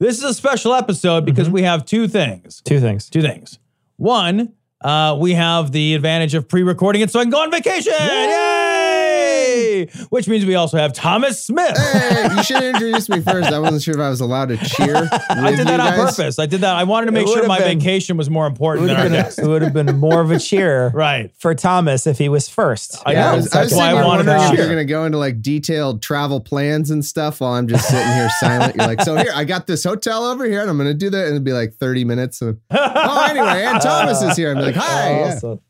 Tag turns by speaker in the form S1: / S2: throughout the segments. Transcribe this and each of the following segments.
S1: this is a special episode because we have two things.
S2: Two things.
S1: Two things. One, uh, we have the advantage of pre-recording it so I can go on vacation. Yay! Which means we also have Thomas Smith.
S3: Hey, you should introduce me first. I wasn't sure if I was allowed to cheer.
S1: I did that on purpose. I did that. I wanted to make sure my
S2: been-
S1: vacation was more important
S2: It would,
S1: than our
S2: have been,
S1: guest.
S2: it would have been more of a cheer
S1: Right.
S2: for Thomas if he was first.
S1: I
S3: Yeah,
S1: know.
S3: I was, I
S1: That's
S3: was
S1: why I wanted to
S3: wondering
S1: cheer.
S3: you're going to go into like detailed travel plans and stuff while I'm just sitting here silent. You're like, so here, I got this hotel over here and I'm going to do that. And it'd be like 30 minutes. And, oh, anyway, and Thomas is here. I'm like, hi. yeah.
S2: Also,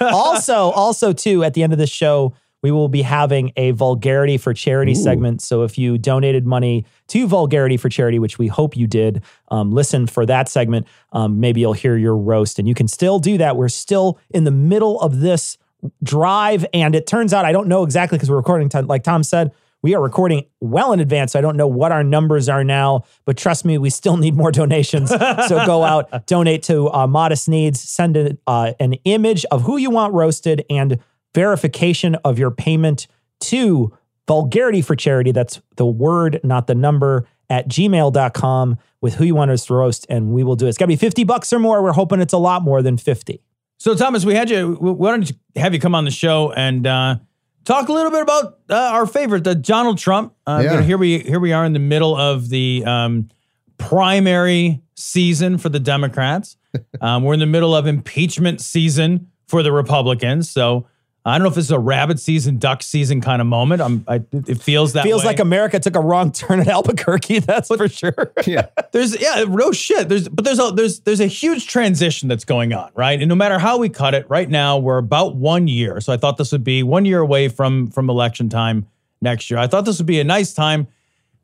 S2: also, also, too, at the end of the show, we will be having a vulgarity for charity segment. So if you donated money to vulgarity for charity, which we hope you did, um, listen for that segment. Um, maybe you'll hear your roast, and you can still do that. We're still in the middle of this drive, and it turns out I don't know exactly because we're recording. Time, like Tom said, we are recording well in advance. So I don't know what our numbers are now, but trust me, we still need more donations. so go out, donate to uh, Modest Needs, send a, uh, an image of who you want roasted and verification of your payment to Vulgarity for Charity. That's the word, not the number, at gmail.com with who you want us to roast, and we will do it. It's got to be 50 bucks or more. We're hoping it's a lot more than 50.
S1: So, Thomas, we had you. we- Why don't you have you come on the show and uh, talk a little bit about uh, our favorite, uh, Donald Trump? Uh,
S3: Yeah.
S1: you know, here we here we are in the middle of the um, primary season for the Democrats. um, we're in the middle of impeachment season for the Republicans. So. I don't know if this is a rabbit season, duck season kind of moment. I'm, I, it feels that
S2: Feels
S1: way.
S2: like America took a wrong turn at Albuquerque, that's for sure.
S3: Yeah.
S1: there's yeah no shit there's but there's a there's there's a huge transition that's going on right and no matter how we cut it right now we're about one year so i thought this would be one year away from from election time next year i thought this would be a nice time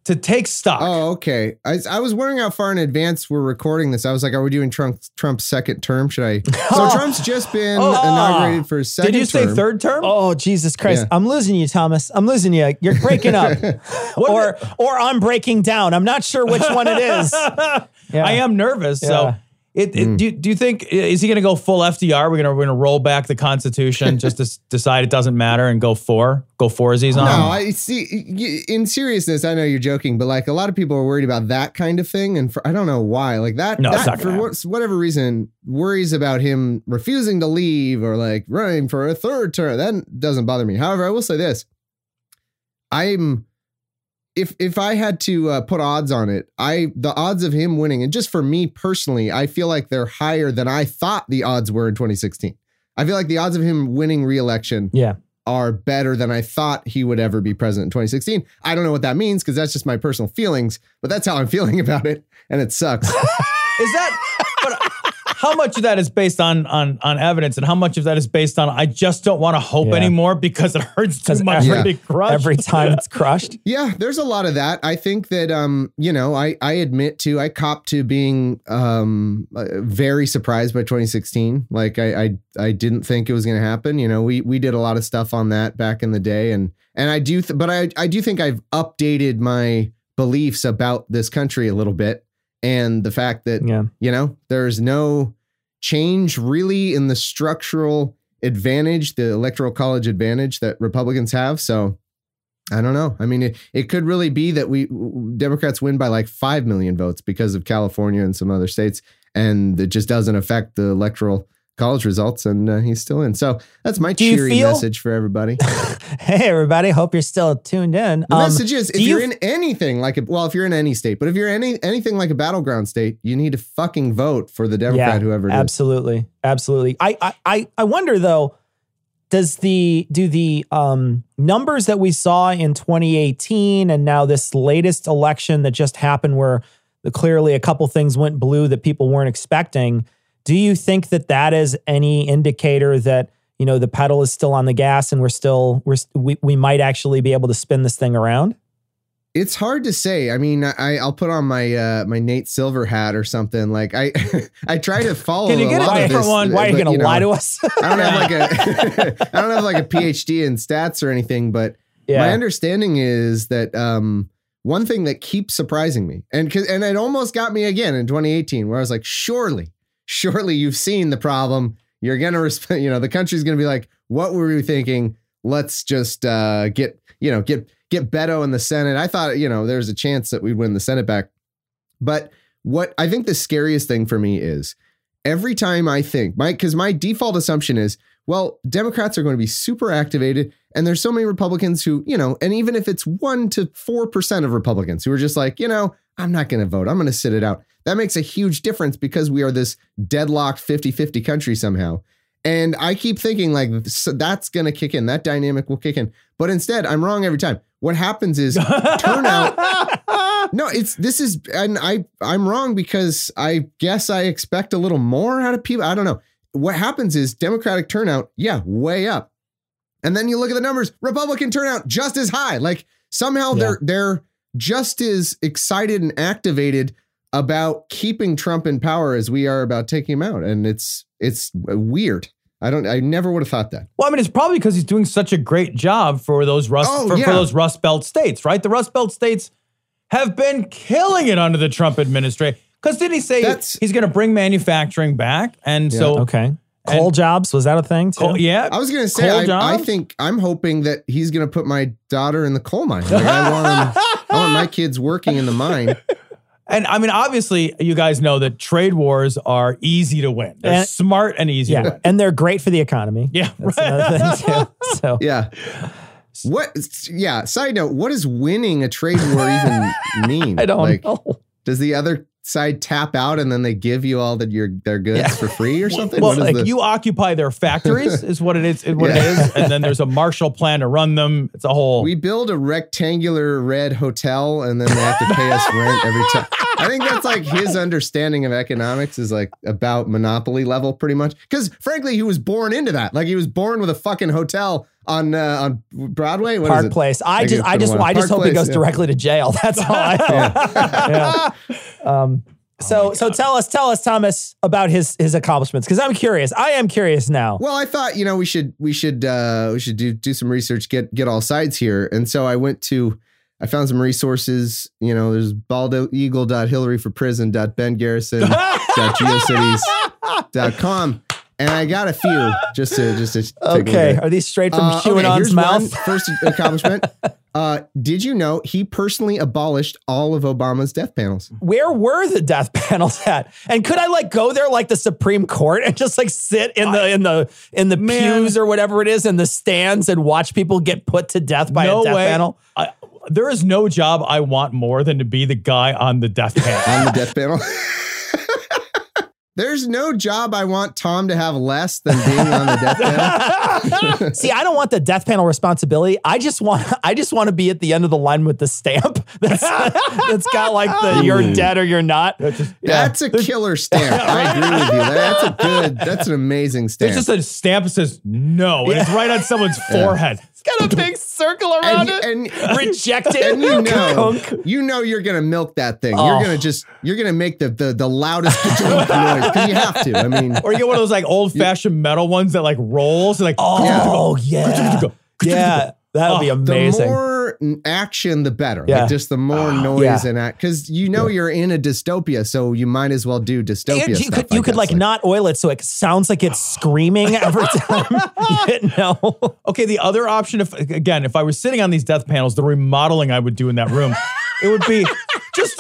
S1: to take stock
S3: Oh, okay. I, I was wondering how far in advance we're recording this. I was like, are we doing Trump, Trump's second term? Should I? So Trump's just been
S2: Oh.
S3: inaugurated for his second
S1: did you say
S3: term.
S1: third term
S2: Oh Jesus Christ!
S3: Yeah.
S2: I'm losing you, Thomas. I'm losing you. You're breaking up, or or I'm breaking down. I'm not sure which one it is. Yeah.
S1: i am nervous so It, it hmm. do, do you think is he going to go full FDR? We're gonna we're gonna roll back the Constitution just to s- decide it doesn't matter and go four, go four as he's on.
S3: No, I see. In seriousness, I know you're joking, but like a lot of people are worried about that kind of thing, and for, I don't know why. Like that,
S1: No,
S3: that for what, whatever reason, worries about him refusing to leave or like running for a third term. That doesn't bother me. However, I will say this: I'm if if I had to uh, put odds on it, I the odds of him winning, and just for me personally, I feel like they're higher than I thought the odds were in 2016. I feel like the odds of him winning re-election
S2: Yeah.
S3: are better than I thought he would ever be president in 2016. I don't know what that means because that's just my personal feelings, but that's how I'm feeling about it, and it sucks.
S1: Is that? But how much of that is based on on on evidence, and how much of that is based on I just don't want to hope
S2: Yeah.
S1: anymore because it hurts too
S2: 'Cause
S1: much
S2: every-
S1: to be crushed.
S2: Every time it's crushed.
S3: yeah, there's a lot of that. I think that um, you know, I I admit to I cop to being um uh, very surprised by 2016. Like I I I didn't think it was going to happen. You know, we we did a lot of stuff on that back in the day, and and I do, th- but I I do think I've updated my beliefs about this country a little bit, and the fact that
S2: Yeah.
S3: You know, there's no change really in the structural advantage, the electoral college advantage that Republicans have. So I don't know. I mean, it, it could really be that we Democrats win by like 5 million votes because of California and some other states. And it just doesn't affect the electoral college results, and uh, he's still in. So that's my
S2: Do
S3: cheery
S2: feel-
S3: message for everybody.
S2: Hey, everybody. Hope you're still tuned in.
S3: The
S2: Um,
S3: message is: if
S2: do you
S3: you're in anything like a well, if you're in any state, but if you're any anything like a battleground state, you need to fucking vote for the Democrat, whoever it is.
S2: absolutely, absolutely. I, I, I, I wonder though, does the do the um, numbers that we saw in 2018 and now this latest election that just happened, where the, clearly a couple things went blue that people weren't expecting, do you think that that is any indicator that you know the pedal is still on the gas and we're still we're we, we might actually be able to spin this thing around?
S3: It's hard to say. I mean, I I'll put on my uh my Nate Silver hat or something. Like I I try to follow.
S1: Can you
S3: a
S1: get a
S3: lot of
S1: different
S3: this,
S1: one?
S2: Why are you going to
S3: know,
S2: lie to us?
S3: I don't have like a I don't have like a PhD in stats or anything, but my understanding is that um one thing that keeps surprising me, and and it almost got me again in 2018, where I was like, surely, surely you've seen the problem. You're gonna respect. You know, the country's gonna be like, what were we thinking? Let's just uh get you know get get Beto in the Senate. I thought you know there's a chance that we'd win the Senate back, but what I think the scariest thing for me is every time I think my because my default assumption is well Democrats are going to be super activated and there's so many Republicans who you know and even if it's one to four percent of Republicans who are just like you know I'm not going to vote I'm going to sit it out that makes a huge difference because we are this deadlocked 50-50 country somehow and I keep thinking like so that's going to kick in that dynamic will kick in but instead I'm wrong every time what happens is turnout no, it's this is and I I'm wrong because I guess I expect a little more out of people. I don't know. What happens is Democratic turnout, yeah, way up. And then you look at the numbers, Republican turnout just as high. Like somehow
S2: Yeah.
S3: they're they're just as excited and activated about keeping Trump in power as we are about taking him out. And it's it's weird. I don't I never would have thought that.
S1: Well, I mean, it's probably because he's doing such a great job for those rust
S3: Oh,
S1: for, for those Rust Belt states, right? The Rust Belt states have been killing it under the Trump administration. Because didn't he say
S3: That's-
S1: he's going to bring manufacturing back? And so,
S2: Okay. Coal jobs was that a thing too?
S1: oh, yeah,
S3: I was gonna say,
S1: Coal
S3: I, I think I'm hoping that he's gonna put my daughter in the coal mine. Like I want him, I want my kids working in the mine.
S1: And I mean, obviously, you guys know that trade wars are easy to win. They're
S2: And-
S1: smart and easy to
S2: Yeah,
S1: win.
S2: and they're great for the economy.
S1: Yeah,
S2: That's
S1: right.
S2: another thing too. So
S3: Yeah. What? Yeah. Side note: What does winning a trade war even mean?
S2: I don't
S3: like,
S2: know.
S3: Does the other side tap out and then they give you all that your their goods
S2: Yeah.
S3: for free or something?
S1: Well,
S3: What is
S1: like
S3: the-
S1: you occupy their factories is what it is. Is what
S3: Yeah.
S1: it is, and then there's a Marshall Plan to run them. It's a whole.
S3: we build a rectangular red hotel and then they have to pay us rent every time. I think that's like his understanding of economics is like about monopoly level pretty much. Because frankly, he was born into that. Like he was born with a fucking hotel on uh, on Broadway. What is
S2: Park
S3: it?
S2: Place. I
S3: I
S2: just, I just,
S3: one-
S2: I just
S3: Park
S2: hope he
S3: Place,
S2: goes
S3: yeah.
S2: directly to jail. That's all I. yeah. Um, so, so tell us, tell us, Thomas, about his his accomplishments because I'm curious. I am curious now.
S3: Well, I thought you know we should we should uh, we should do do some research, get get all sides here, and so I went to I found some resources. You know, there's baldeagle.hillary for prison Ben Garrison geocities.com, and I got a few just to just to take a look
S2: Okay, are these straight from
S3: Uh, okay,
S2: QAnon's
S3: here's
S2: mouth?
S3: first accomplishment. uh, did you know he personally abolished all of Obama's death panels?
S2: Where were the death panels at? And could I like go there like the Supreme Court and just like sit in the in the in the
S1: Man.
S2: pews or whatever it is in the stands and watch people get put to death by
S1: no
S2: a death
S1: way.
S2: panel?
S1: I, there is no job I want more than to be the guy on the death panel.
S3: on the death panel. There's no job I want Tom to have less than being on the death panel.
S2: See, I don't want the death panel responsibility. I just want I just want to be at the end of the line with the stamp that's that's got like the you're dead or you're not. Yeah.
S3: That's a killer stamp. I agree with you. That's a good. That's an amazing stamp.
S1: There's just a stamp that says no, and it's right on someone's forehead.
S2: It's got a big circle around
S3: and,
S2: it.
S3: and,
S2: Rejected.
S3: and you know, you know, you're gonna milk that thing.
S2: Oh.
S3: You're gonna just, you're gonna make the the, the loudest noise because you have to. I mean,
S1: Or you get one of those like old fashioned metal ones that like rolls and like
S2: Oh yeah. Yeah. That would be
S1: Oh,
S3: the
S2: amazing.
S3: More n- action, the better.
S2: Yeah.
S3: Like just the more ah, noise
S2: Yeah.
S3: and act, because you know you're in a dystopia, so you might as well do dystopia
S2: And you
S3: stuff.
S2: could you could
S3: that.
S2: like not oil it so it sounds like it's screaming every time no.
S1: Okay, the other option, if again, if I was sitting on these death panels, the remodeling I would do in that room, it would be
S2: just,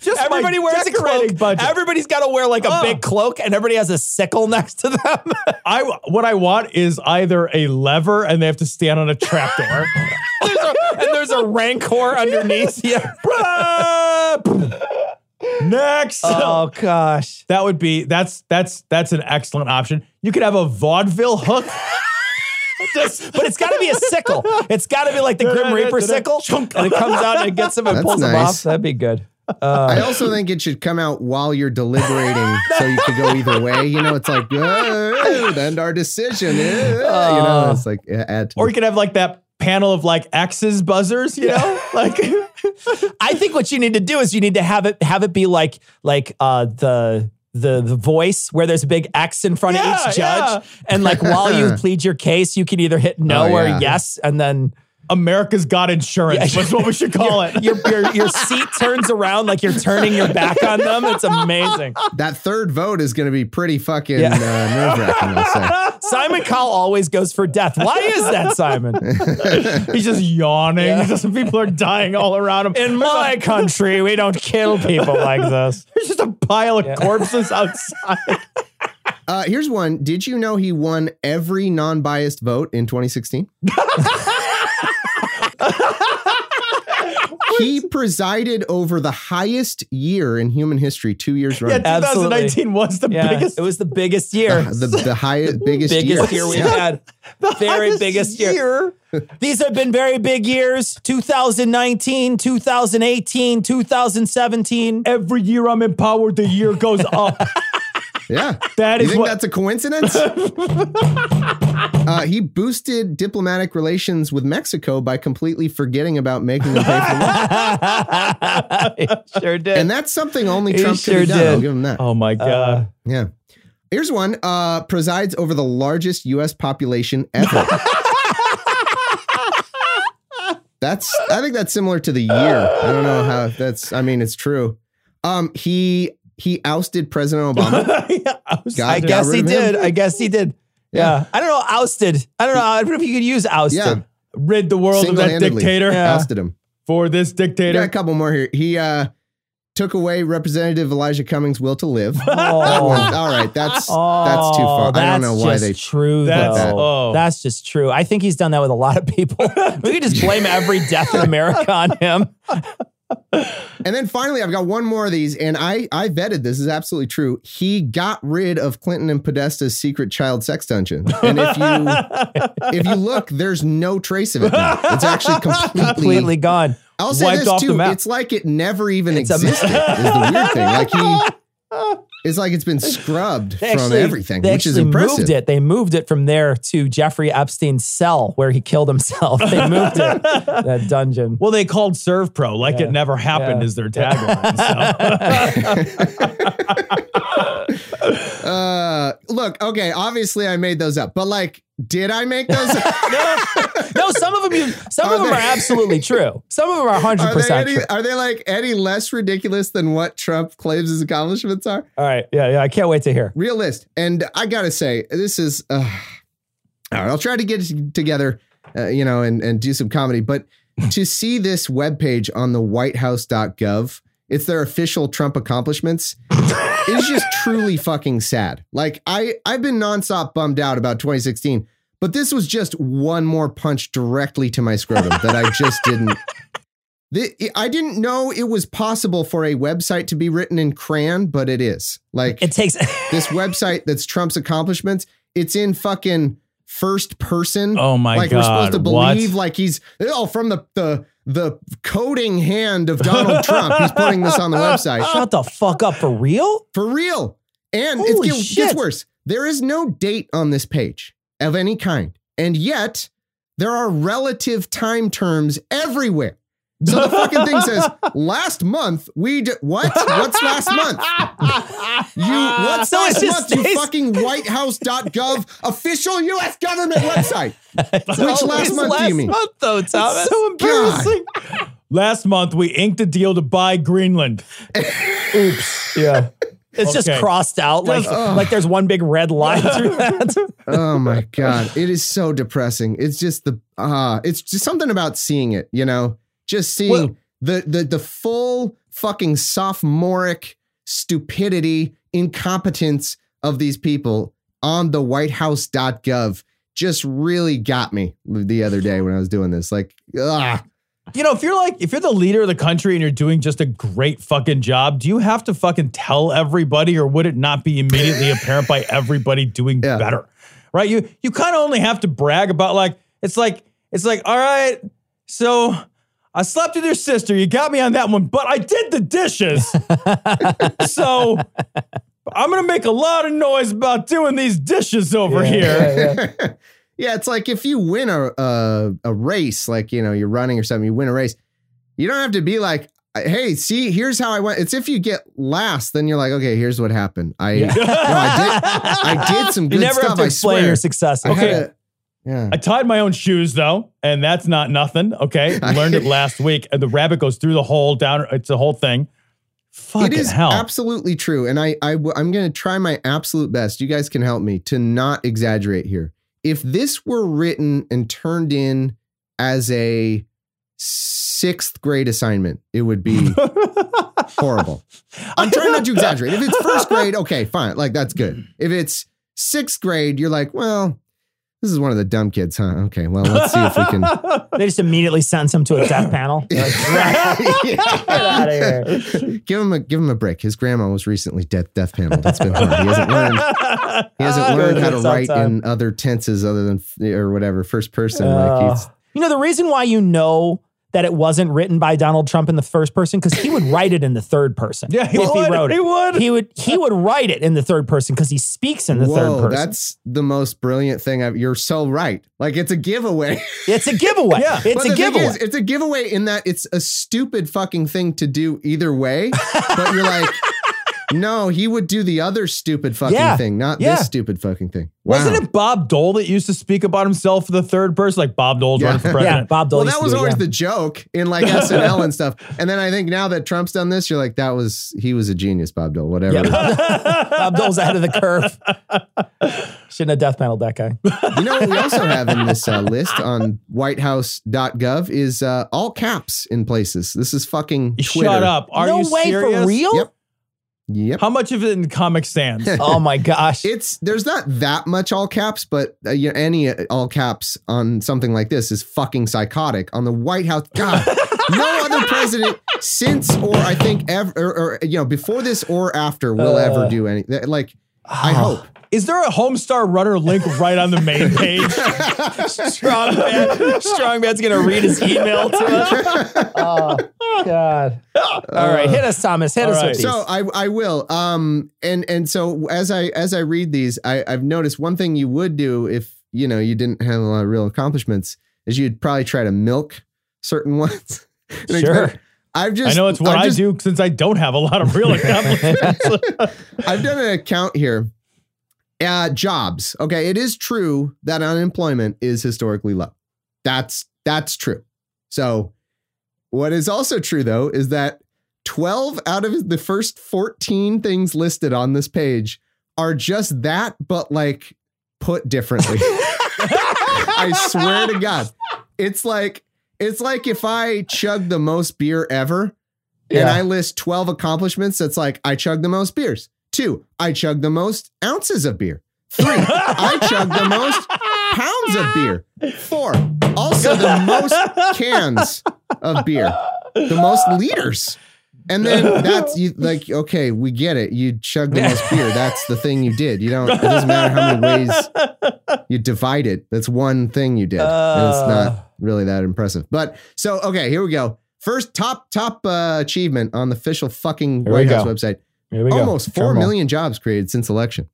S2: just everybody wears a cloak.
S1: budget.
S2: Everybody's got to wear like a
S1: Oh.
S2: big cloak, and everybody has a sickle next to them.
S1: I what I want is either a lever and they have to stand on a trapdoor.
S2: There's a- and there's a rancor underneath. Yeah.
S1: Next.
S2: Oh gosh.
S1: That would be that's that's that's an excellent option. You could have a vaudeville hook.
S2: Just, but it's got to be a sickle. It's got to be like the Grim Reaper sickle, and it comes out and it gets them and
S3: That's
S2: pulls them
S3: nice.
S2: off. That'd be good.
S3: I also think it should come out while you're deliberating, so you could go either way. You know, it's like uh, end our decision. uh, you know, it's like uh, add.
S1: Or you could have like that panel of like X's buzzers, you know? Like
S2: I think what you need to do is you need to have it have it be like like uh the the the voice where there's a big X in front
S1: Yeah,
S2: of each
S1: yeah.
S2: judge, and like while you plead your case, you can either hit no
S3: Oh,
S2: or yes, and then
S1: America's Got Insurance.
S2: Yeah.
S1: That's what we should call it.
S2: your your your seat turns around like you're turning your back on them. It's amazing.
S3: that third vote is going to be pretty fucking
S2: Yeah.
S3: uh, nerve wracking. I'll say.
S2: Simon Cowell always goes for death. Why is that, Simon?
S1: He's just yawning.
S2: Yeah.
S1: Just people are dying all around him.
S2: In my country, we don't kill people like this.
S1: There's just a pile of corpses outside.
S3: Uh, here's one. Did you know he won every non-biased vote in 2016? He presided over the highest year in human history, two years
S1: Yeah,
S3: running.
S2: Absolutely.
S1: 2019 was the
S2: Yeah,
S1: biggest.
S2: it was the biggest year.
S3: the, the highest, biggest,
S2: biggest
S3: year.
S2: year we've
S3: Yeah.
S2: had. Very
S1: highest
S2: biggest year. These have been very big years 2019, 2018, 2017.
S1: Every year I'm empowered, the year goes up.
S3: Yeah.
S1: That
S3: You think
S1: what.
S3: that's a coincidence? uh, he boosted diplomatic relations with Mexico by completely forgetting about making them pay for lunch.
S2: sure did.
S3: And that's something only
S2: He
S3: Trump
S2: sure
S3: could have done. I'll
S2: did.
S3: give him that.
S1: oh my god.
S3: Yeah. Here's one. Uh, presides over the largest U.S. population ever. that's. I think that's similar to the year. I don't know how that's. I mean, it's true. Um, he he ousted President Obama.
S1: Yeah, I
S2: I guess he
S3: of him.
S2: did. I guess he did. Yeah. I don't know. Ousted. I don't know. I don't know if you could use ousted.
S3: Yeah.
S1: rid the world of that dictator
S2: Yeah.
S3: Ousted him.
S1: for this
S3: We got a couple more here. He uh took away Representative Elijah Cummings' will to live.
S2: Oh.
S3: all right, that's that's too
S2: Oh,
S3: far. I don't know why
S2: just
S3: they.
S2: true
S1: That's
S2: though.
S1: oh.
S2: That's just true. I think he's done that with a lot of people. we could just blame every death in America on him.
S3: And then finally, I've got one more of these, and I I vetted this. is absolutely true. He got rid of Clinton and Podesta's secret child sex dungeon, and if you if you look, there's no trace of it. Now. It's actually completely.
S2: Completely gone.
S3: I'll say
S1: wiped
S3: this too. It's like it never even
S2: It's a-
S3: existed. is the weird thing. Like he, it's like it's been scrubbed
S2: They
S3: from
S2: actually-
S3: everything,
S2: They
S3: which is
S2: actually
S3: impressive.
S2: moved it. They moved it from there to Jeffrey Epstein's cell where he killed himself. They moved it. That dungeon.
S1: Well, they called ServPro like
S2: Yeah.
S1: it never happened
S2: Yeah.
S1: is their tagline. so.
S3: Uh, look, okay. Obviously, I made those up, but like, did I make those? up?
S2: No, some of them you, some
S3: Are
S2: of them
S3: they-
S2: are absolutely true. Some of them are hundred
S3: Are they,
S2: percent
S3: are they like any less ridiculous than what Trump claims his accomplishments are?
S2: All right, yeah, yeah. I can't wait to hear.
S3: Real list. And I gotta say, this is. Uh, all right, I'll try to get it together, uh, you know, and and do some comedy. But to see this webpage on the WhiteHouse.gov, it's their official Trump accomplishments. is just truly fucking sad. Like I I've been nonstop bummed out about 2016, but this was just one more punch directly to my scrotum that I just didn't. The, I didn't know it was possible for a website to be written in crayon, but it is. Like
S2: It takes.
S3: this website that's Trump's accomplishments, it's in fucking first person.
S1: Oh my God.
S3: like we're supposed to
S1: God, what?
S3: believe like he's oh from the the the coding hand of Donald Trump. He's putting this on the website.
S2: Shut the fuck up for real.
S3: For real. And it gets, gets worse. There is no date on this page of any kind. And yet, there are relative time terms everywhere. So the fucking thing says, last month we did what? What's last month? You what's
S2: So it
S3: last
S2: just
S3: month? You
S2: stays-
S3: fucking whitehouse.gov official US government website. Which last
S2: Always
S3: month do you mean?
S2: month though, Thomas.
S1: so embarrassing. Last month, we inked a deal to buy Greenland.
S2: Oops. Yeah. It's just crossed out like
S3: Ugh.
S2: like there's one big red line through that.
S3: Oh my god, it is so depressing. It's just the ah, it's just something about seeing it, you know, just seeing
S2: Well-
S3: the the the full fucking sophomoric stupidity, incompetence of these people on the whitehouse.gov just really got me the other day when I was doing this. Like, ah,
S1: You know, if you're like, if you're the leader of the country and you're doing just a great fucking job, do you have to fucking tell everybody or would it not be immediately apparent by everybody doing
S3: Yeah.
S1: better? Right? You you kind of only have to brag about like, it's like, it's like, all right, so I slept with your sister. You got me on that one, but I did the dishes. so I'm gonna make a lot of noise about doing these dishes over
S2: Yeah,
S1: here.
S2: yeah, yeah.
S3: yeah, it's like if you win a, a a race, like you know, you're running or something, you win a race. You don't have to be like, "Hey, see, here's how I went." It's if you get last, then you're like, "Okay, here's what happened." I,
S2: Yeah.
S3: no, I did, I did some
S2: You
S3: good
S2: never
S3: stuff.
S2: have to
S3: I
S2: explain
S3: swear.
S2: your success.
S3: I had
S1: Okay.
S3: a- yeah.
S1: I tied my own shoes though, and that's not nothing. Okay, learned it last week, and the rabbit goes through the hole down. It's a whole thing. Fucking
S3: it is
S1: hell!
S3: absolutely true, and I, I I'm going to try my absolute best. You guys can help me to not exaggerate here. If this were written and turned in as a sixth grade assignment, it would be horrible. I'm trying not to exaggerate. If it's first grade, okay, fine, like that's good. If it's sixth grade, you're like, well, this is one of the dumb kids, huh? Okay, well, let's see if we can.
S2: They just immediately sentence him to a death panel. They're like, Get out of here.
S3: give him a give him a break. His grandma was recently death death paneled. That's been hard. He hasn't learned. He hasn't learned how to write
S2: outside.
S3: in other tenses other than or whatever first person.
S2: Uh,
S3: like he's
S2: you know the reason why you know that it wasn't written by Donald Trump in the first person because he would write it in the third person.
S1: Yeah, he
S2: if
S1: would.
S2: he wrote it.
S1: He would.
S2: He would. He would write it in the third person because he speaks in the third
S3: whoa.
S2: person.
S3: That's the most brilliant thing. I've, you're so right. Like it's a giveaway.
S2: it's a giveaway.
S1: Yeah.
S2: it's
S3: But
S2: a giveaway.
S3: is, it's a giveaway in that it's a stupid fucking thing to do either way. but you're like, no, he would do the other stupid fucking
S2: Yeah.
S3: thing, not
S2: Yeah.
S3: this stupid fucking thing.
S1: Wasn't it Bob Dole that used to speak about himself for the third person? Like Bob Dole's
S3: Yeah.
S1: running for president. yeah.
S2: Bob Dole.
S3: Well, that was
S2: do it,
S3: always
S2: yeah.
S3: the joke in like SNL and stuff. And then I think now that Trump's done this, you're like, that was he was a genius, Bob Dole. Whatever.
S2: Yeah. Bob Dole's ahead of the curve. Shouldn't have death paneled that guy.
S3: You know what we also have in this uh, list on whitehouse.gov is uh, all caps in places. This is fucking Twitter.
S1: Shut up! Are
S2: no
S1: you
S2: way
S1: serious?
S2: for real?
S3: Yep. Yep.
S1: How much of it in Comic Sans?
S2: Oh my gosh.
S3: It's there's not that much all caps, but uh, you know, any uh, all caps on something like this is fucking psychotic. On the White House, God, no other president since or I think ever or, or you know before this or after will
S2: Uh.
S3: ever do anything. Like I
S2: Oh.
S3: hope.
S1: Is there a Homestar Runner link right on the main page?
S2: Strong man. Strong man's gonna read his email to us. Oh God. All right, hit us, Thomas. Hit
S1: All
S2: us
S1: right.
S2: with these.
S3: So I I will. Um and and so as I as I read these, I, I've noticed one thing you would do if you know you didn't have a lot of real accomplishments is you'd probably try to milk certain ones.
S2: Sure.
S3: I've just
S1: I know it's what
S3: I've
S1: I
S3: just-
S1: do since I don't have a lot of real accomplishments.
S3: I've done an account here. Uh, jobs. Okay, it is true that unemployment is historically low. That's that's true. So, what is also true though is that 12 out of the first 14 things listed on this page are just that, but like put differently. I swear to God. It's like it's like if I chug the most beer ever and I list 12 accomplishments, that's like I chug the most beers. Two, I chug the most ounces of beer. Three, I chug the most pounds of beer. Four, also the most cans of beer, the most liters. And then that's you like, okay, we get it. You chug the most beer. That's the thing you did. You don't, it doesn't matter how many ways you divide it. That's one thing you did. and it's
S2: Uh.
S3: not really that impressive. But so, okay, here we go. First top, top uh, achievement on the official fucking
S2: Here we
S3: White House
S2: go.
S3: website.
S2: Here we go.
S3: Almost four
S2: Drum roll.
S3: million jobs created since election.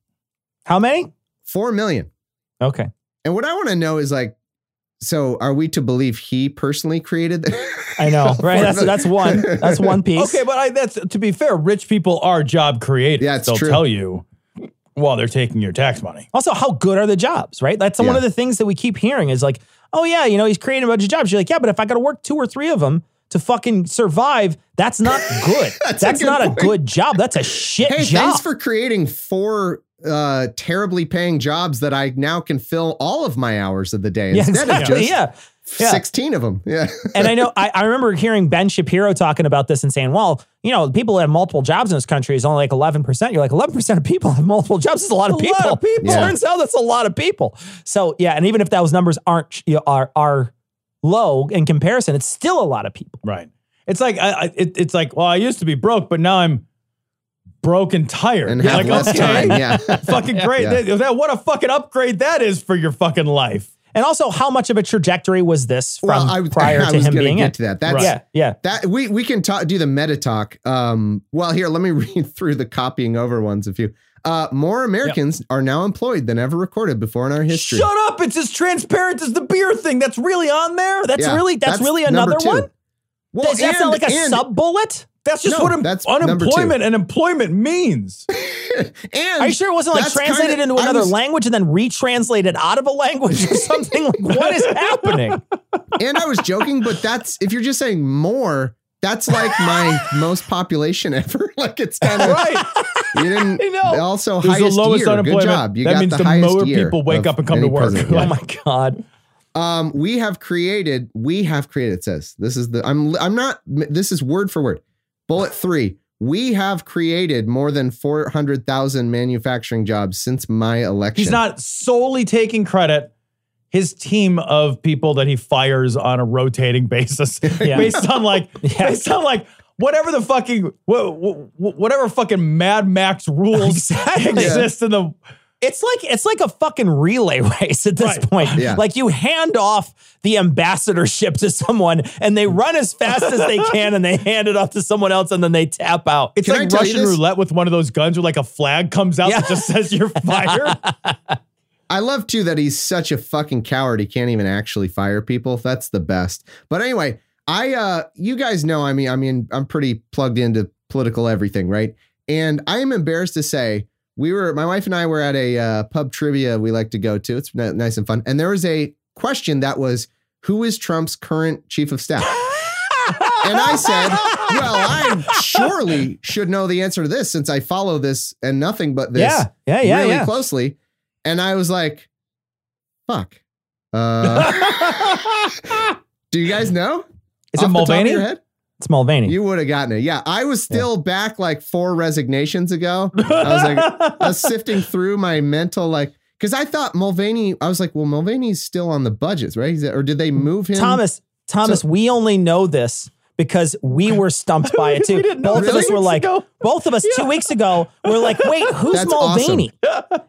S2: How many?
S3: Four million.
S2: Okay.
S3: And what I want to know is like, so are we to believe he personally created that?
S2: I know, right? That's that's one. That's one piece.
S1: okay, but I, that's to be fair. Rich people are job creators.
S3: Yeah, it's
S1: They'll
S3: true.
S1: tell you while they're taking your tax money.
S2: Also, how good are the jobs, right? That's one
S3: Yeah.
S2: of the things that we keep hearing is like, oh yeah, you know, he's creating a bunch of jobs. You're like, yeah, but if I got to work two or three of them to fucking survive, that's not good.
S3: That's
S2: that's
S3: a good
S2: not
S3: point.
S2: a good job. That's a shit
S3: hey,
S2: job.
S3: thanks for creating four uh, terribly paying jobs that I now can fill all of my hours of the day
S2: yeah,
S3: instead
S2: exactly.
S3: of just
S2: yeah. Yeah.
S3: 16 of them. Yeah.
S2: and I know I, I remember hearing Ben Shapiro talking about this and saying, well, you know, people that have multiple jobs in this country is only like 11%. You're like, 11% of people have multiple jobs. That's a lot of
S1: A
S2: people.
S1: lot of people.
S3: Yeah.
S2: Turns out that's a lot of people. So yeah, and even if those numbers aren't you know, are are low in comparison, it's still a lot of people.
S1: Right. It's like I, I it, it's like well, I used to be broke, but now I'm broke and tired.
S3: And have
S1: like
S3: less
S1: okay,
S3: time. Yeah.
S1: fucking great.
S3: Yeah.
S1: That, that- what a fucking upgrade that is for your fucking life.
S2: And also, how much of a trajectory was this from
S3: well, I,
S2: prior
S3: I
S2: to
S3: was
S2: him
S3: gonna
S2: being
S3: get
S2: in?
S3: to that. That's
S2: Yeah, yeah.
S3: that we we can talk do the meta talk. Um, well, here let me read through the copying over ones. A few. Uh, more Americans are now employed than ever recorded before in our history.
S1: Shut up! It's as transparent as the beer thing. That's really on there.
S2: That's
S3: Yeah,
S2: really that's, really another one.
S3: Well,
S2: Does that sound like a sub bullet?
S1: That's just
S3: No,
S1: what em-
S3: that's
S1: unemployment and employment means.
S3: And
S2: Are you sure it wasn't like translated
S3: kinda-
S2: into another
S3: was-
S2: language and then retranslated out of a language or something? like what is happening?
S3: and I was joking, but that's if you're just saying more, that's like my most population ever. like it's kind of
S1: right.
S3: You didn't.
S2: I know.
S3: Also,
S1: There's the
S3: highest
S1: lowest
S3: year. Good job. You
S1: That
S3: got
S1: means
S3: the,
S1: the
S3: highest
S1: more
S3: year
S1: people wake up and come to work.
S3: president.
S2: Oh my god.
S3: Um, we have created. We have created. It says this is the. I'm. I'm not. This is word for word. Bullet three. We have created more than four hundred thousand manufacturing jobs since my election.
S1: He's not solely taking credit. His team of people that he fires on a rotating basis,
S2: Yeah.
S1: based on like,
S2: Yeah.
S1: based on like whatever the fucking wha- wha- whatever fucking Mad Max rules
S2: Exactly.
S1: exist in the.
S2: It's like it's like a fucking relay race at this
S1: Right.
S2: point.
S3: Yeah.
S2: Like you hand off the ambassadorship to someone and they run as fast as they can and they hand it off to someone else and then they tap out.
S1: It's
S3: Can
S1: like Russian roulette with one of those guns where like a flag comes out
S2: Yeah.
S1: that just says you're fired.
S3: I love too that he's such a fucking coward. He can't even actually fire people. That's the best. But anyway, I uh you guys know I mean I mean I'm pretty plugged into political everything, right? And I am embarrassed to say we were my wife and I were at a uh, pub trivia we like to go to. It's n- nice and fun. And there was a question that was who is Trump's current chief of staff? and I said, well, I surely should know the answer to this since I follow this and nothing but this
S2: yeah, yeah, yeah,
S3: really
S2: yeah.
S3: closely. And I was like, fuck. Uh, do you guys know?
S1: Is it
S3: Off of
S1: Mulvaney?
S3: your head?
S2: It's Mulvaney.
S3: You would have gotten it. Yeah. I was still back like four resignations ago. I was like, I was sifting through my mental, like, because I thought Mulvaney, I was like, well, Mulvaney's still on the budgets, right? He's, or did they move him?
S2: Thomas, Thomas,
S3: So-
S2: we only know this because we were stumped by it too.
S1: We didn't
S2: both of us were like,
S1: ago.
S2: both of us two weeks ago were like, wait, who's
S3: That's
S2: Mulvaney?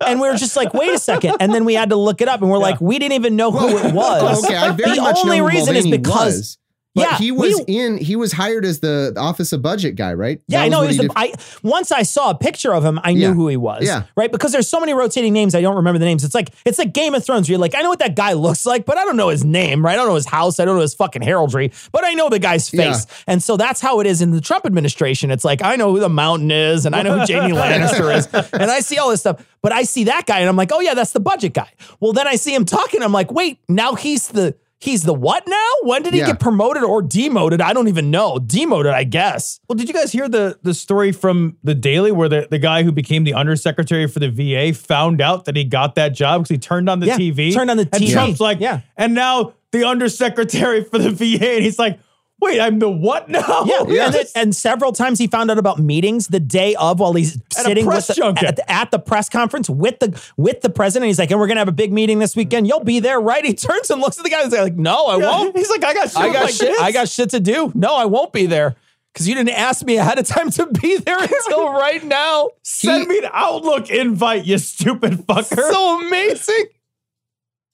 S2: And we were just like, wait a second. And then we had to look it up and we're like, we didn't even know who it was.
S3: okay, I very
S2: the
S3: much
S2: only
S3: know who
S2: reason is because
S3: was, but
S2: Yeah,
S3: he was
S2: we-
S3: in. He was hired as the Office of Budget guy, right?
S2: Yeah,
S3: That
S2: I know. He was the. I, once I saw a picture of him, I knew
S3: Yeah.
S2: who he was.
S3: Yeah.
S2: Right. Because there's so many rotating names, I don't remember the names. It's like it's like Game of Thrones. Where you're like, I know what that guy looks like, but I don't know his name. Right. I don't know his house. I don't know his fucking heraldry, but I know the guy's
S3: Yeah.
S2: face. And so that's how it is in the Trump administration. It's like I know who the mountain is, and I know who Jaime Lannister is, and I see all this stuff. But I see that guy, and I'm like, oh yeah, that's the budget guy. Well, then I see him talking. I'm like, wait, now he's the. He's the what now? When did he
S3: Yeah.
S2: get promoted or demoted? I don't even know. Demoted, I guess.
S1: Well, did you guys hear the the story from the Daily where the, the guy who became the undersecretary for the VA found out that he got that job because he turned on the
S2: Yeah,
S1: TV?
S2: turned on the
S1: And
S2: TV.
S1: Trump's like,
S2: Yeah.
S1: And now the undersecretary for the VA, and he's like, wait, I'm the what now?
S2: Yeah,
S3: Yeah.
S2: And, then- and several times he found out about meetings the day of while he's
S1: At
S2: sitting
S1: press
S2: with the, at, the, at the press conference with the with the president. He's like, "And we're gonna have a big meeting this weekend. You'll be there, right?" He turns and looks at the guy and he's like, "No, I
S1: Yeah.
S2: won't.
S1: He's like, I got shit.
S2: I got
S1: my
S2: shit.
S1: kids."
S2: I got shit to do. No, I won't be there because you didn't ask me ahead of time to be there until right now.
S1: Send me an Outlook invite, you stupid fucker.
S2: So amazing.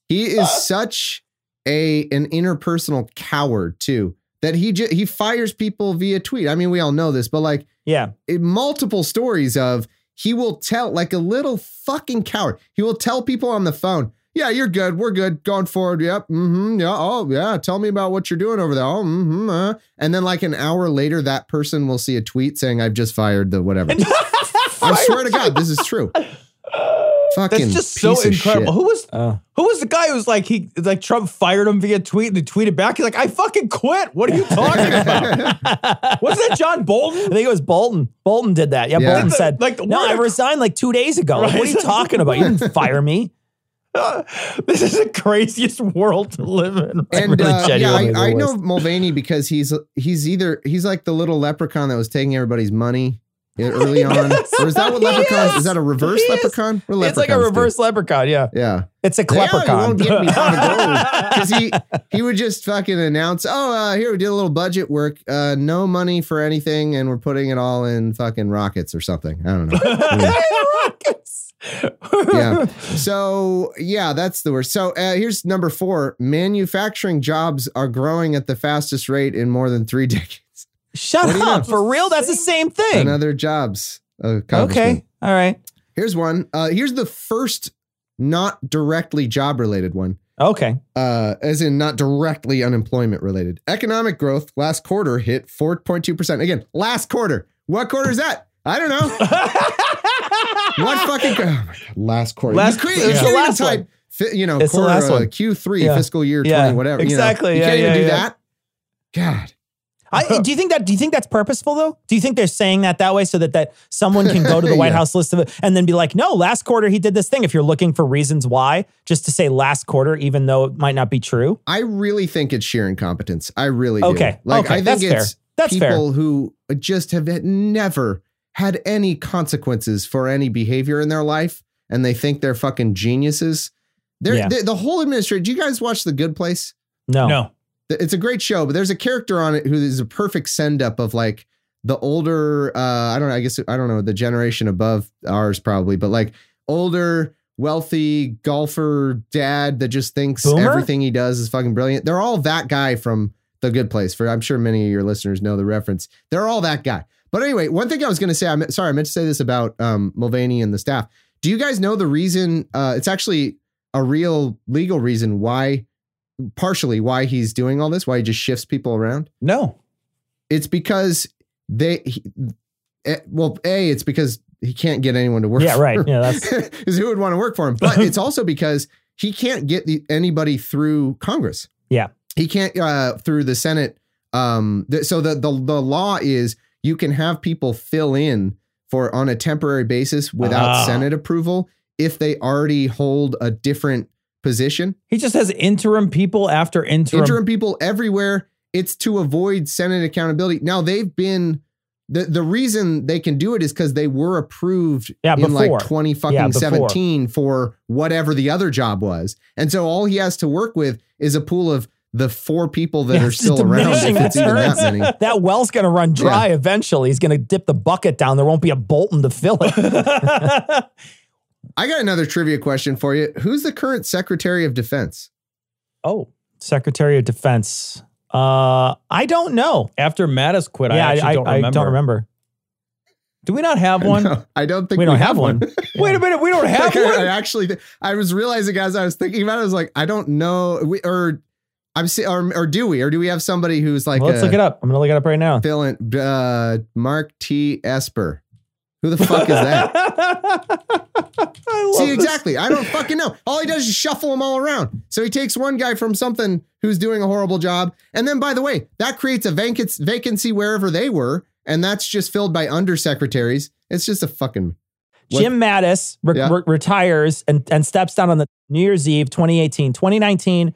S3: He is such a an interpersonal coward too that he ju- he fires people via tweet. I mean, we all know this, but like
S2: Yeah,
S3: in multiple stories of he will tell like a little fucking coward. He will tell people on the phone, "Yeah, you're good. We're good going forward. Yep. Mm-hmm. Yeah. Oh, yeah. Tell me about what you're doing over there. Oh, mm-hmm. Uh. And then like an hour later, that person will see a tweet saying, "I've just fired the whatever." I swear to God, this is true. Fucking
S1: That's just so
S3: piece of
S1: incredible. Who was
S2: Oh.
S1: who was the guy who was like he like Trump fired him via tweet and he tweeted back? He's like, I fucking quit. What are you talking about? was that John Bolton?
S2: I think it was Bolton. Bolton did that. Yeah,
S3: Yeah.
S2: Bolton
S1: The-
S2: said,
S1: like
S2: "No, I resigned like two days ago. Like, what are you talking about? You didn't fire me." this is the craziest world to live in. I
S3: And
S2: really
S3: uh, yeah, I, I know Mulvaney because he's he's either he's like the little leprechaun that was taking everybody's money early on, or is that what leprechaun? Is.
S2: is.
S3: that a reverse leprechaun?
S2: It's like a
S3: leprechauns do?
S2: reverse leprechaun. Yeah,
S3: Yeah,
S2: it's a leprechaun.
S3: won't get me pot of gold. because he he would just fucking announce, "Oh, uh, here we did a little budget work. Uh, no money for anything, and we're putting it all in fucking rockets or something. I don't know."
S2: Rockets.
S3: yeah. So yeah, that's the worst. So uh, here's number four: manufacturing jobs are growing at the fastest rate in more than three decades.
S2: Shut
S3: What you
S2: up.
S3: know?
S2: For real? That's the same thing.
S3: Another jobs.
S2: okay. All right.
S3: Here's one. Uh, here's the first not directly job related one.
S2: Okay.
S3: uh, as in not directly unemployment related. Economic growth last quarter hit 4.2%. Again, last quarter. What quarter is that? I don't know. what fucking oh my God, last quarter?
S2: Last-
S3: you can't,
S2: it's
S3: you
S2: the
S3: can't even
S2: last one.
S3: type, fi- you know,
S2: It's the last
S3: uh,
S2: one.
S3: Q3
S2: Yeah.
S3: fiscal year 20,
S2: Yeah,
S3: whatever.
S2: exactly.
S3: You, know. you
S2: Yeah,
S3: can't even
S2: yeah,
S3: do that. God.
S2: I, do you think that? Do you think that's purposeful though? Do you think they're saying that that way so that that someone can go to the White
S3: Yeah.
S2: House list of it and then be like, no, last quarter he did this thing. If you're looking for reasons why, just to say last quarter, even though it might not be true.
S3: I really think it's sheer incompetence. I really do.
S2: Okay,
S3: Like
S2: okay,
S3: I think
S2: that's fair.
S3: it's
S2: That's fair.
S3: people who just have never had any consequences for any behavior in their life, and they think they're fucking geniuses. They're,
S2: Yeah.
S3: they- the whole administration. Do you guys watch The Good Place?
S2: No.
S1: No.
S3: It's a great show, but there's a character on it who is a perfect send up of like the older. Uh, I don't know. I guess I don't know the generation above ours probably, but like older. Wealthy golfer dad that just thinks
S2: Boomer?
S3: everything he does is fucking brilliant. They're all that guy from the good place. For I'm sure many of your listeners know the reference. They're all that guy. But anyway, one thing I was going to say, I'm sorry, I meant to say this about um, Mulvaney and the staff. Do you guys know the reason? Uh, it's actually a real legal reason why, partially why he's doing all this, why he just shifts people around.
S1: No.
S3: It's because they, he, eh, well, a, it's because he can't get anyone to work.
S2: Yeah,
S3: for
S2: right.
S3: him.
S2: Yeah, that's
S3: because who would want to work for him? But it's also because he can't get the, anybody through Congress.
S2: Yeah.
S3: he can't uh, through the Senate. Um, th- so the, the the law is you can have people fill in for on a temporary basis without
S1: Ah.
S3: Senate approval if they already hold a different position.
S1: He just has interim people after interim.
S3: Interim people everywhere. It's to avoid Senate accountability. Now they've been. The, the reason they can do it is because they were approved
S2: Yeah,
S3: in like
S2: before.
S3: 20 fucking
S2: Yeah,
S3: 17 for whatever the other job was. And so all he has to work with is a pool of the four people that
S2: Yeah,
S3: are still around if it's even that many.
S2: that well's going to run dry eventually. He's going to dip the bucket down. There won't be a Bolton to fill it.
S3: I got another trivia question for you. Who's the current Secretary of Defense?
S2: oh, Secretary of Defense. Uh, I don't know.
S1: after Mattis quit,
S2: yeah,
S1: I actually
S2: I,
S1: don't
S2: I
S1: remember.
S2: don't remember.
S1: Do we not have one?
S3: No, I don't think
S2: We don't have one.
S1: Wait a minute, we don't have
S3: Like, I, I actually, th- I was realizing as I was thinking about it, I was like, I don't know, we, or I'm si- or, or do we, or do we have somebody who's like,
S2: Well, let's
S3: a
S2: look it up. I'm going to look it up right now.
S3: fill-in- uh, Mark T. Esper? Who the fuck is that? See,
S1: this.
S3: exactly. I don't fucking know. All he does is shuffle them all around. So he takes one guy from something who's doing a horrible job. And then, by the way, that creates a vacancy, vacancy wherever they were. And that's just filled by undersecretaries. It's just a fucking. What-
S2: Jim Mattis re-
S3: Yeah.
S2: re- retires and, and steps down on the New Year's Eve 2018. 2019,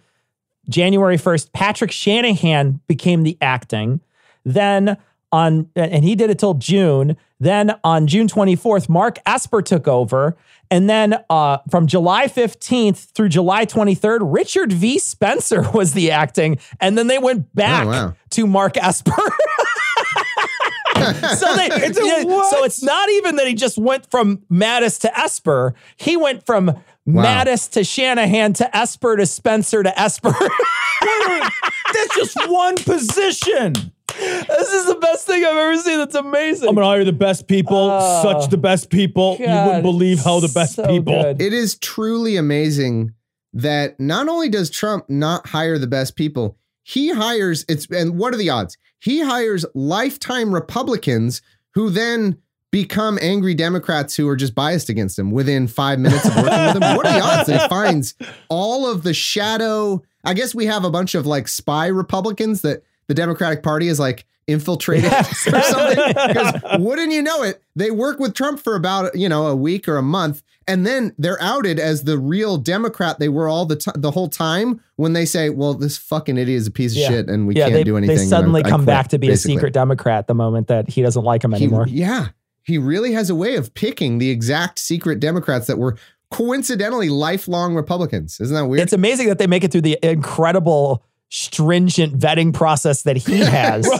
S2: January 1st, Patrick Shanahan became the acting. Then on, and he did it till June. Then on June 24th, Mark Esper took over. And then uh, from July 15th through July 23rd, Richard V. Spencer was the acting. And then they went back
S3: Oh, wow.
S2: to Mark Esper. so they,
S1: It's a
S2: so it's not even that he just went from Mattis to Esper. He went from Mattis to Shanahan to Esper to Spencer to Esper.
S1: That's just one position.
S2: This is the best thing I've ever seen. That's amazing.
S1: I'm gonna hire the best people,
S2: Oh,
S1: such the best people. you wouldn't believe how the best
S2: so
S1: people.
S2: good.
S3: It is truly amazing that not only does Trump not hire the best people, he hires it's and what are the odds? He hires lifetime Republicans who then become angry Democrats who are just biased against him within five minutes of working with him. What are the odds that he finds all of the shadow? I guess we have a bunch of like spy Republicans that the Democratic Party is like infiltrated or something. Because wouldn't you know it, they work with Trump for about you know a week or a month, and then they're outed as the real Democrat they were all the time, the whole time. When they say, "Well, this fucking idiot is a piece of
S2: Yeah.
S3: shit, and we
S2: yeah,
S3: can't
S2: they,
S3: do anything,"
S2: they suddenly
S3: I- I
S2: come
S3: quit,
S2: back to be
S3: basically.
S2: a secret Democrat the moment that he doesn't like
S3: He-
S2: anymore.
S3: yeah, he really has a way of picking the exact secret Democrats that were coincidentally lifelong Republicans. Isn't that weird?
S2: It's amazing that they make it through the incredible stringent vetting process that he has.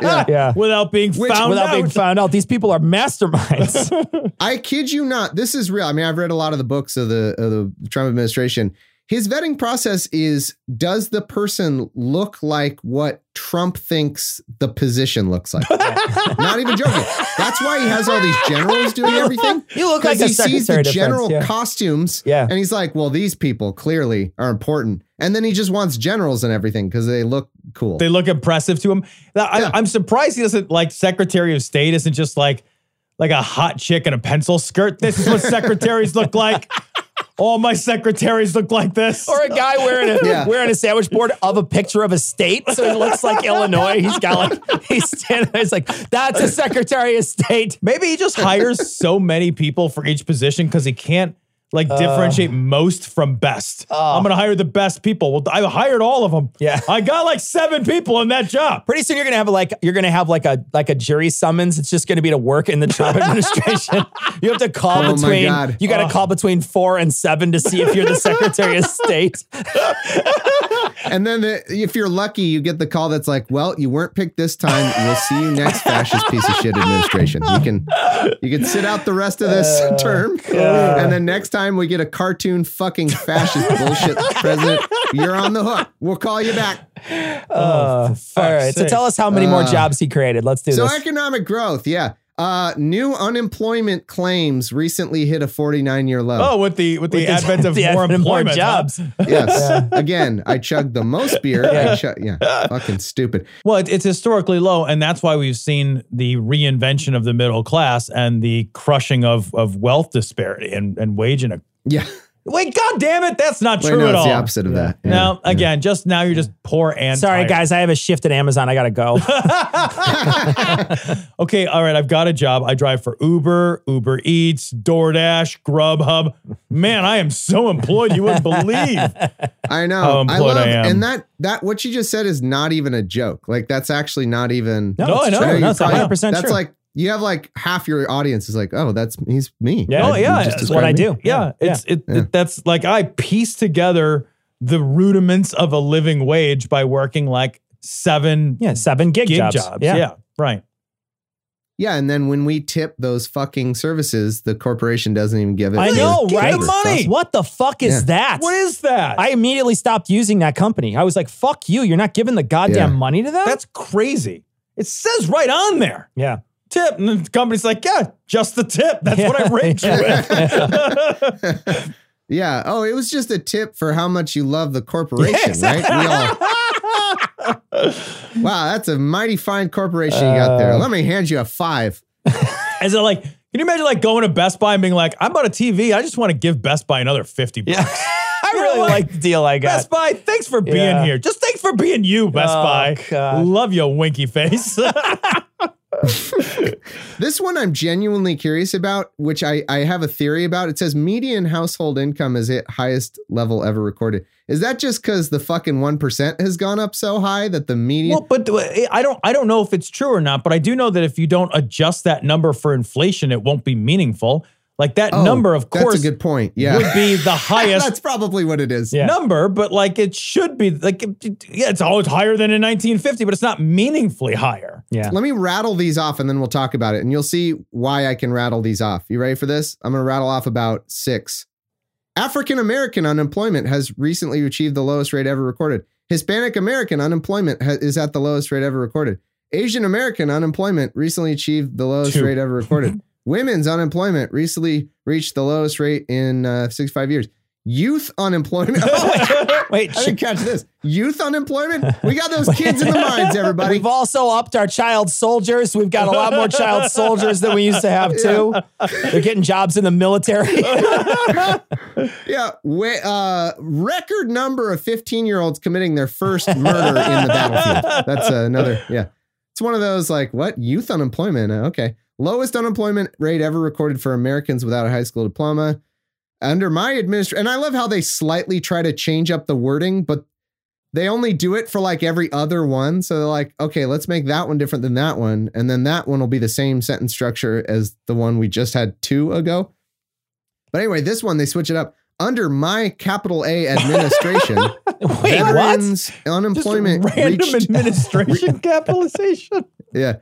S2: Yeah.
S1: Without being
S3: Which-
S1: found
S2: Without
S1: out.
S2: being found out, these people are masterminds.
S3: I kid you not. This is real. I mean, I've read a lot of the books of the of the Trump administration. His vetting process is: Does the person look like what Trump thinks the position looks like? Not even joking. That's why he has all these generals doing everything.
S2: You look like
S3: Because
S2: a
S3: he sees the
S2: of Defense,
S3: general
S2: yeah.
S3: costumes,
S2: Yeah.
S3: and he's like, "Well, these people clearly are important." And then he just wants generals and everything because they look cool.
S1: they look impressive to him. I,
S3: Yeah.
S1: I'm surprised he doesn't like Secretary of State isn't just like like a hot chick in a pencil skirt. This is what secretaries look like. All my secretaries look like this.
S2: or a guy wearing a
S3: Yeah.
S2: wearing a sandwich board of a picture of a state, so it looks like Illinois. He's got like he's standing there. He's like, "That's a Secretary of State."
S1: Maybe he just hires so many people for each position because he can't like oh. differentiate most from best. Oh. I'm gonna hire the best people. Well, I hired all of them.
S2: Yeah.
S1: I got like seven people in that job.
S2: Pretty soon you're gonna have like you're gonna have like a like a jury summons. It's just gonna be to work in the Trump administration. You have to call
S3: Oh
S2: between you got to call between four and seven to see if you're the Secretary of State.
S3: And then the, if you're lucky, you get the call that's like, "Well, you weren't picked this time. We'll see you next fascist piece of shit administration. You can you can sit out the rest of this uh, term, and then next time we get a cartoon fucking fascist bullshit president, you're on the hook. We'll call you back."
S2: Uh, all right, so tell us how many more jobs he created. Let's do
S3: So
S2: this.
S3: So economic growth, yeah. Uh, new unemployment claims recently hit a 49 year low.
S1: Oh, with the with the
S2: the-
S1: advent of
S2: the
S1: more
S2: advent of more
S1: employment huh?
S2: jobs.
S3: Yes. Again, I chugged the most beer. I chug- yeah. Fucking stupid.
S1: Well, it, it's historically low, and that's why we've seen the reinvention of the middle class and the crushing of of wealth disparity and and wage inequality.
S3: Yeah.
S1: Wait, god damn it, that's not
S3: Wait,
S1: true
S3: no,
S1: at
S3: it's
S1: all.
S3: the opposite of that. Yeah.
S1: Now, again, just now you're just poor and
S2: Sorry,
S1: tired.
S2: guys, I have a shift at Amazon. I gotta go.
S1: Okay, all right, I've got a job. I drive for Uber, Uber Eats, DoorDash, Grubhub. Man, I am so employed you wouldn't believe.
S3: I know.
S1: how
S3: I love
S1: I am.
S3: and that that what you just said is not even a joke. Like that's actually not even
S2: No,
S1: No, I know.
S2: true. No, it's 100 percent
S3: That's
S2: true.
S3: like you have like half your audience is like, oh, that's he's me.
S2: Yeah.
S1: Oh yeah,
S3: just
S1: that's
S2: what I
S3: described me.
S2: do.
S1: Yeah,
S2: Yeah,
S1: it's it, it- that's like I piece together the rudiments of a living wage by working like seven
S2: yeah, seven gig,
S1: gig
S2: jobs.
S1: jobs.
S2: Yeah.
S1: Yeah. right.
S3: Yeah, and then when we tip those fucking services, the corporation doesn't even give it.
S2: I know, right?
S1: the money.
S2: What the fuck is
S3: Yeah.
S2: that?
S1: What is that?
S2: I immediately stopped using that company. I was like, "Fuck you! You're not giving the goddamn
S3: Yeah.
S2: money to them."
S1: that's crazy. It says right on there.
S2: yeah.
S1: Tip. And the company's like, yeah, just the tip. That's what I rate you with.
S3: Yeah. Oh, it was just a tip for how much you love the corporation, right? We all. wow, that's a mighty fine corporation you got
S2: Uh.
S3: there. Let me hand you a five.
S1: Is it like, can you imagine like going to Best Buy and being like, I'm about a TV. I just want to give Best Buy another 50 bucks.
S2: I
S1: You
S2: really like the deal I got.
S1: Best Buy, thanks for being
S2: Yeah.
S1: here. Just thanks for being you, Best
S2: Oh,
S1: Buy.
S2: God.
S1: Love your winky face.
S3: This one I'm genuinely curious about, which I, I have a theory about. It says median household income is at highest level ever recorded. Is that just because the fucking 1% has gone up so high that the median.
S1: well, but uh, I don't I don't know if it's true or not, but I do know that if you don't adjust that number for inflation, it won't be meaningful. Like that
S3: Oh,
S1: number, of course,
S3: That's a good point. Yeah.
S1: would be the highest
S3: that's probably what it is.
S2: Yeah.
S1: number, but like it should be like it- it- yeah, it's always higher than in 1950, but it's not meaningfully higher.
S2: yeah.
S3: Let me rattle these off and then we'll talk about it. And you'll see why I can rattle these off. You ready for this? I'm going to rattle off about six. African American unemployment has recently achieved the lowest rate ever recorded. Hispanic American unemployment ha- is at the lowest rate ever recorded. Asian American unemployment recently achieved the lowest
S1: Two.
S3: rate ever recorded. Women's unemployment recently reached the lowest rate in uh, 65 years. Youth unemployment. Oh,
S2: Wait,
S3: I didn't catch this. Youth unemployment? We got those kids in the mines, everybody.
S2: We've also upped our child soldiers. We've got a lot more child soldiers than we used to have too. They're getting jobs in the military.
S3: Yeah, wa- uh, record number of 15 year olds committing their first murder in the battlefield. That's uh, another, yeah. it's one of those like what youth unemployment? Uh, Okay, lowest unemployment rate ever recorded for Americans without a high school diploma. Under my administration, and I love how they slightly try to change up the wording, but they only do it for like every other one. So they're like, okay, let's make that one different than that one. And then that one will be the same sentence structure as the one we just had two ago. But anyway, this one, they switch it up. Under my capital A administration,
S2: Wait, what?
S3: veterans
S1: Just
S3: unemployment
S1: random
S3: reached,
S1: administration capitalization.
S3: yeah.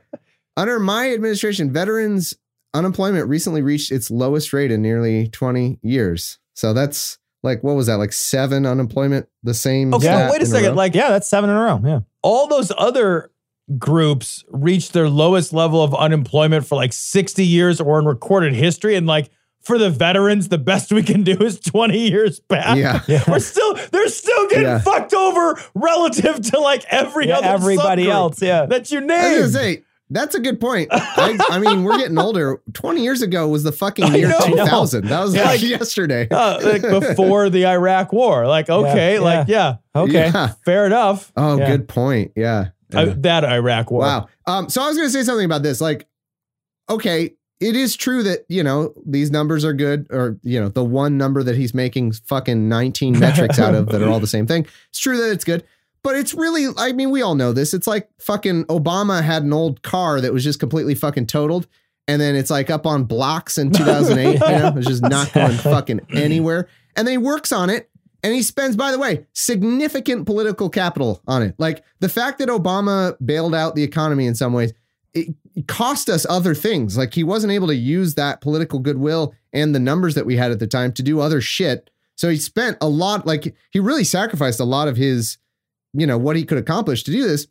S3: Under my administration, veterans unemployment recently reached its lowest rate in nearly 20 years. So that's like, what was that? Like seven unemployment, the same.
S1: Okay,
S3: stat
S1: wait a second.
S3: row?
S1: Like
S2: Yeah, that's seven in a row. Yeah.
S1: all those other groups reached their lowest level of unemployment for like 60 years or in recorded history. And like for the veterans, the best we can do is 20 years back.
S3: Yeah.
S1: We're still, they're still getting
S3: Yeah.
S1: fucked over relative to like every
S2: Yeah,
S1: other
S2: everybody else. Yeah.
S1: that you
S3: I was gonna say that's a good point. I, I mean, we're getting older. Twenty years ago was the fucking year two thousand. That was
S1: Yeah.
S3: like yesterday.
S1: Uh, like before the Iraq war. Like, okay,
S2: yeah.
S1: like, yeah,
S2: Okay.
S3: Yeah.
S1: fair enough.
S3: Oh,
S2: Yeah.
S3: good point. Yeah.
S1: Uh, that Iraq war.
S3: Wow. Um. So I was gonna say something about this. Like, okay, it is true that you know these numbers are good, or you know the one number that he's making fucking nineteen metrics out of that are all the same thing. It's true that it's good. But it's really, I mean, we all know this. It's like fucking Obama had an old car that was just completely fucking totaled. And then it's like up on blocks in 2008. you know, it's just not going fucking anywhere. And then he works on it and he spends, by the way, significant political capital on it. Like the fact that Obama bailed out the economy in some ways, it cost us other things. Like he wasn't able to use that political goodwill and the numbers that we had at the time to do other shit. So he spent a lot, like he really sacrificed a lot of his, you know, what he could accomplish to do this.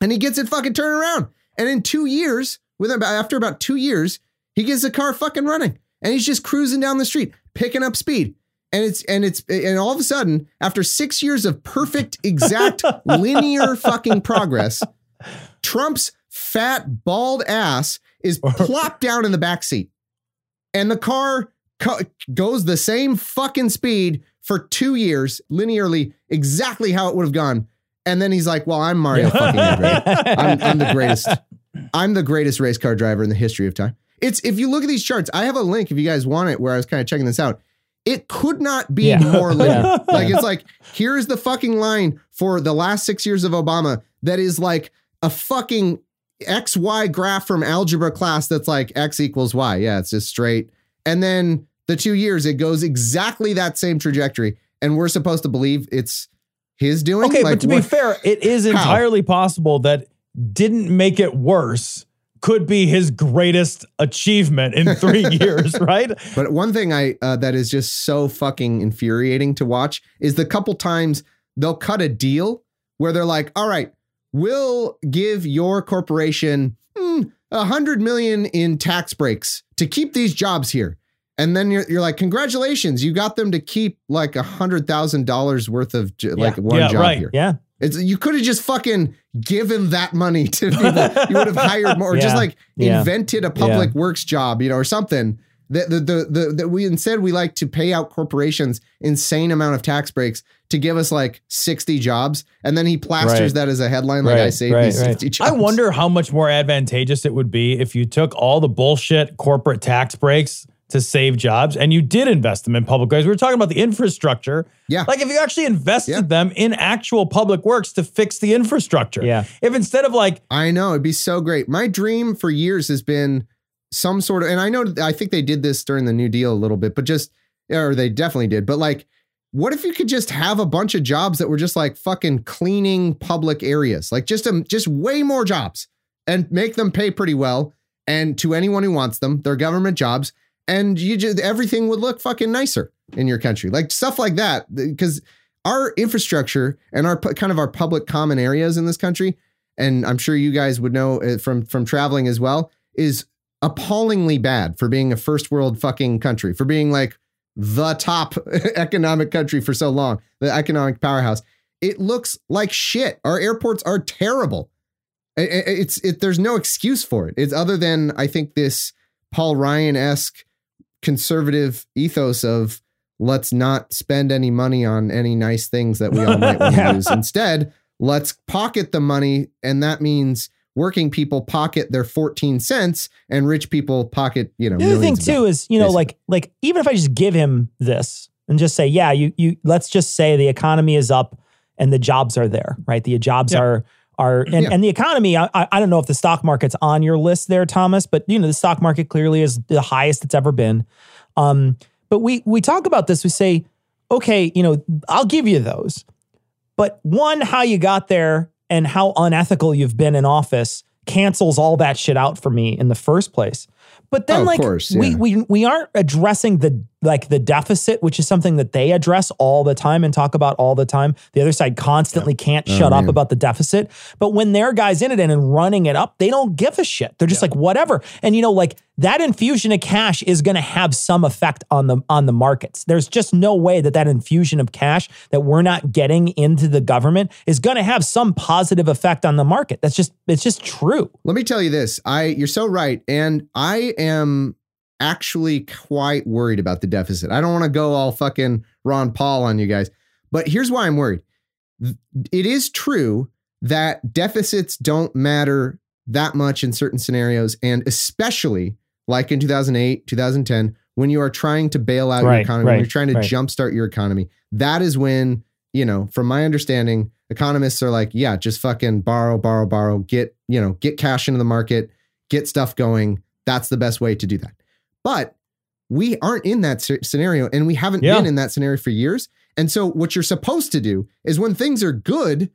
S3: And he gets it fucking turned around. And in two years, with about after about two years, he gets the car fucking running. And he's just cruising down the street, picking up speed. And it's and it's and all of a sudden, after six years of perfect, exact, linear fucking progress, Trump's fat, bald ass is plopped down in the back seat, and the car co- goes the same fucking speed for two years, linearly, exactly how it would have gone. And then he's like, "Well, I'm Mario fucking Andretti. I'm, I'm the greatest. I'm the greatest race car driver in the history of time." It's if you look at these charts, I have a link if you guys want it, where I was kind of checking this out. It could not be
S2: Yeah.
S3: more linear.
S2: Yeah.
S3: Like it's like here is the fucking line for the last six years of Obama that is like a fucking XY graph from algebra class that's like X equals Y. Yeah, it's just straight. And then the two years, it goes exactly that same trajectory. And we're supposed to believe it's his doing.
S1: Okay,
S3: Like,
S1: but to be fair, it is
S3: How?
S1: entirely possible that didn't make it worse could be his greatest achievement in three years, right?
S3: But one thing I uh, that is just so fucking infuriating to watch is the couple times they'll cut a deal where they're like, "All right, we'll give your corporation hmm, a hundred million in tax breaks to keep these jobs here," and then you're you're like, "Congratulations, you got them to keep like a hundred thousand dollars worth of j- like one
S1: Yeah,
S3: job
S1: right.
S3: here."
S2: Yeah.
S3: It's you could have just fucking given that money to people. you would have hired more, or just like
S2: Yeah.
S3: invented a public works job, you know, or something. That the, the the the we instead we like to pay out corporations insane amount of tax breaks to give us like 60 jobs. And then he plasters
S2: Right.
S3: that as a headline, like I
S2: Right,
S3: saved
S2: right,
S3: these
S2: right.
S3: 60 jobs.
S1: I wonder how much more advantageous it would be if you took all the bullshit corporate tax breaks to save jobs and you did invest them in public ways. We were talking about the infrastructure.
S3: Yeah.
S1: Like if you actually invested
S3: Yeah.
S1: them in actual public works to fix the infrastructure.
S2: Yeah.
S1: If instead of like,
S3: I know it'd be so great. My dream for years has been some sort of, and I know I think they did this during the New Deal a little bit, but just, or they definitely did, but like, what if you could just have a bunch of jobs that were just like fucking cleaning public areas, like just um, just way more jobs, and make them pay pretty well, and to anyone who wants them, they're government jobs, and you just everything would look fucking nicer in your country, like stuff like that, because our infrastructure and our kind of our public common areas in this country and I'm sure you guys would know uh, from from traveling as well, is appallingly bad for being a first world fucking country, for being like the top economic country for so long, the economic powerhouse. It looks like shit. Our airports are terrible. It's it. There's no excuse for it. It's other than I think this Paul Ryan esque conservative ethos of let's not spend any money on any nice things that we all might want to use. Instead, let's pocket the money. And that means working people pocket their 14 cents and rich people pocket, you know,
S2: The other thing too
S3: dollars,
S2: is, you know,
S3: basically.
S2: like like even if I just give him this and just say, yeah, you you let's just say the economy is up and the jobs are there, right? The jobs
S1: Yeah.
S2: are are and,
S3: Yeah.
S2: and the economy. I, I don't know if the stock market's on your list there, Thomas, but you know the stock market clearly is the highest it's ever been. Um, but we we talk about this. We say, okay, you know, I'll give you those, but one, how you got there and how unethical you've been in office cancels all that shit out for me in the first place. But then,
S3: Oh,
S2: like,
S3: course,
S2: we we we aren't addressing the like the deficit, which is something that they address all the time and talk about all the time. The other side constantly can't oh, shut up about the deficit. But when their guys in it and running it up, they don't give a shit. They're just like whatever. And you know, like that infusion of cash is going to have some effect on the on the markets. There's just no way that that infusion of cash that we're not getting into the government is going to have some positive effect on the market. That's just it's just true.
S3: Let me tell you this. I you're so right. And I am actually quite worried about the deficit. I don't want to go all fucking Ron Paul on you guys. But here's why I'm worried. It is true that deficits don't matter that much in certain scenarios and especially like in 2008, 2010 when you are trying to bail out your
S2: Right,
S3: economy, when you're trying to
S2: right.
S3: jumpstart your economy. That is when, you know, from my understanding, economists are like, yeah, just fucking borrow, borrow, borrow, get, you know, get cash into the market, get stuff going. That's the best way to do that. But we aren't in that scenario and we haven't
S1: Yeah.
S3: been in that scenario for years. And so what you're supposed to do is when things are good,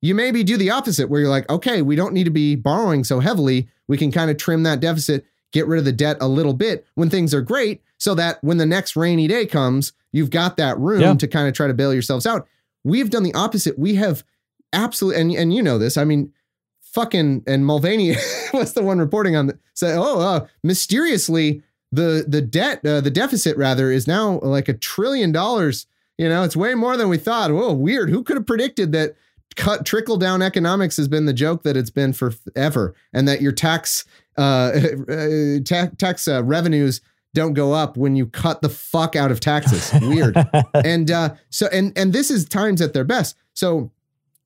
S3: you maybe do the opposite where you're like, okay, we don't need to be borrowing so heavily. We can kind of trim that deficit, get rid of the debt a little bit when things are great so that when the next rainy day comes, you've got that room
S1: Yeah.
S3: to kind of try to bail yourselves out. We've done the opposite. We have absolutely, and, and you know this, I mean, fucking, and Mulvaney was the one reporting on the, say, oh, uh, mysteriously, the, the debt, uh, the deficit rather, is now like a trillion dollars. You know, it's way more than we thought. Whoa, weird. Who could have predicted that cut trickle down economics has been the joke that it's been forever, and that your tax uh, uh ta- tax uh, revenues don't go up when you cut the fuck out of taxes. Weird. and uh, so and and this is times at their best. So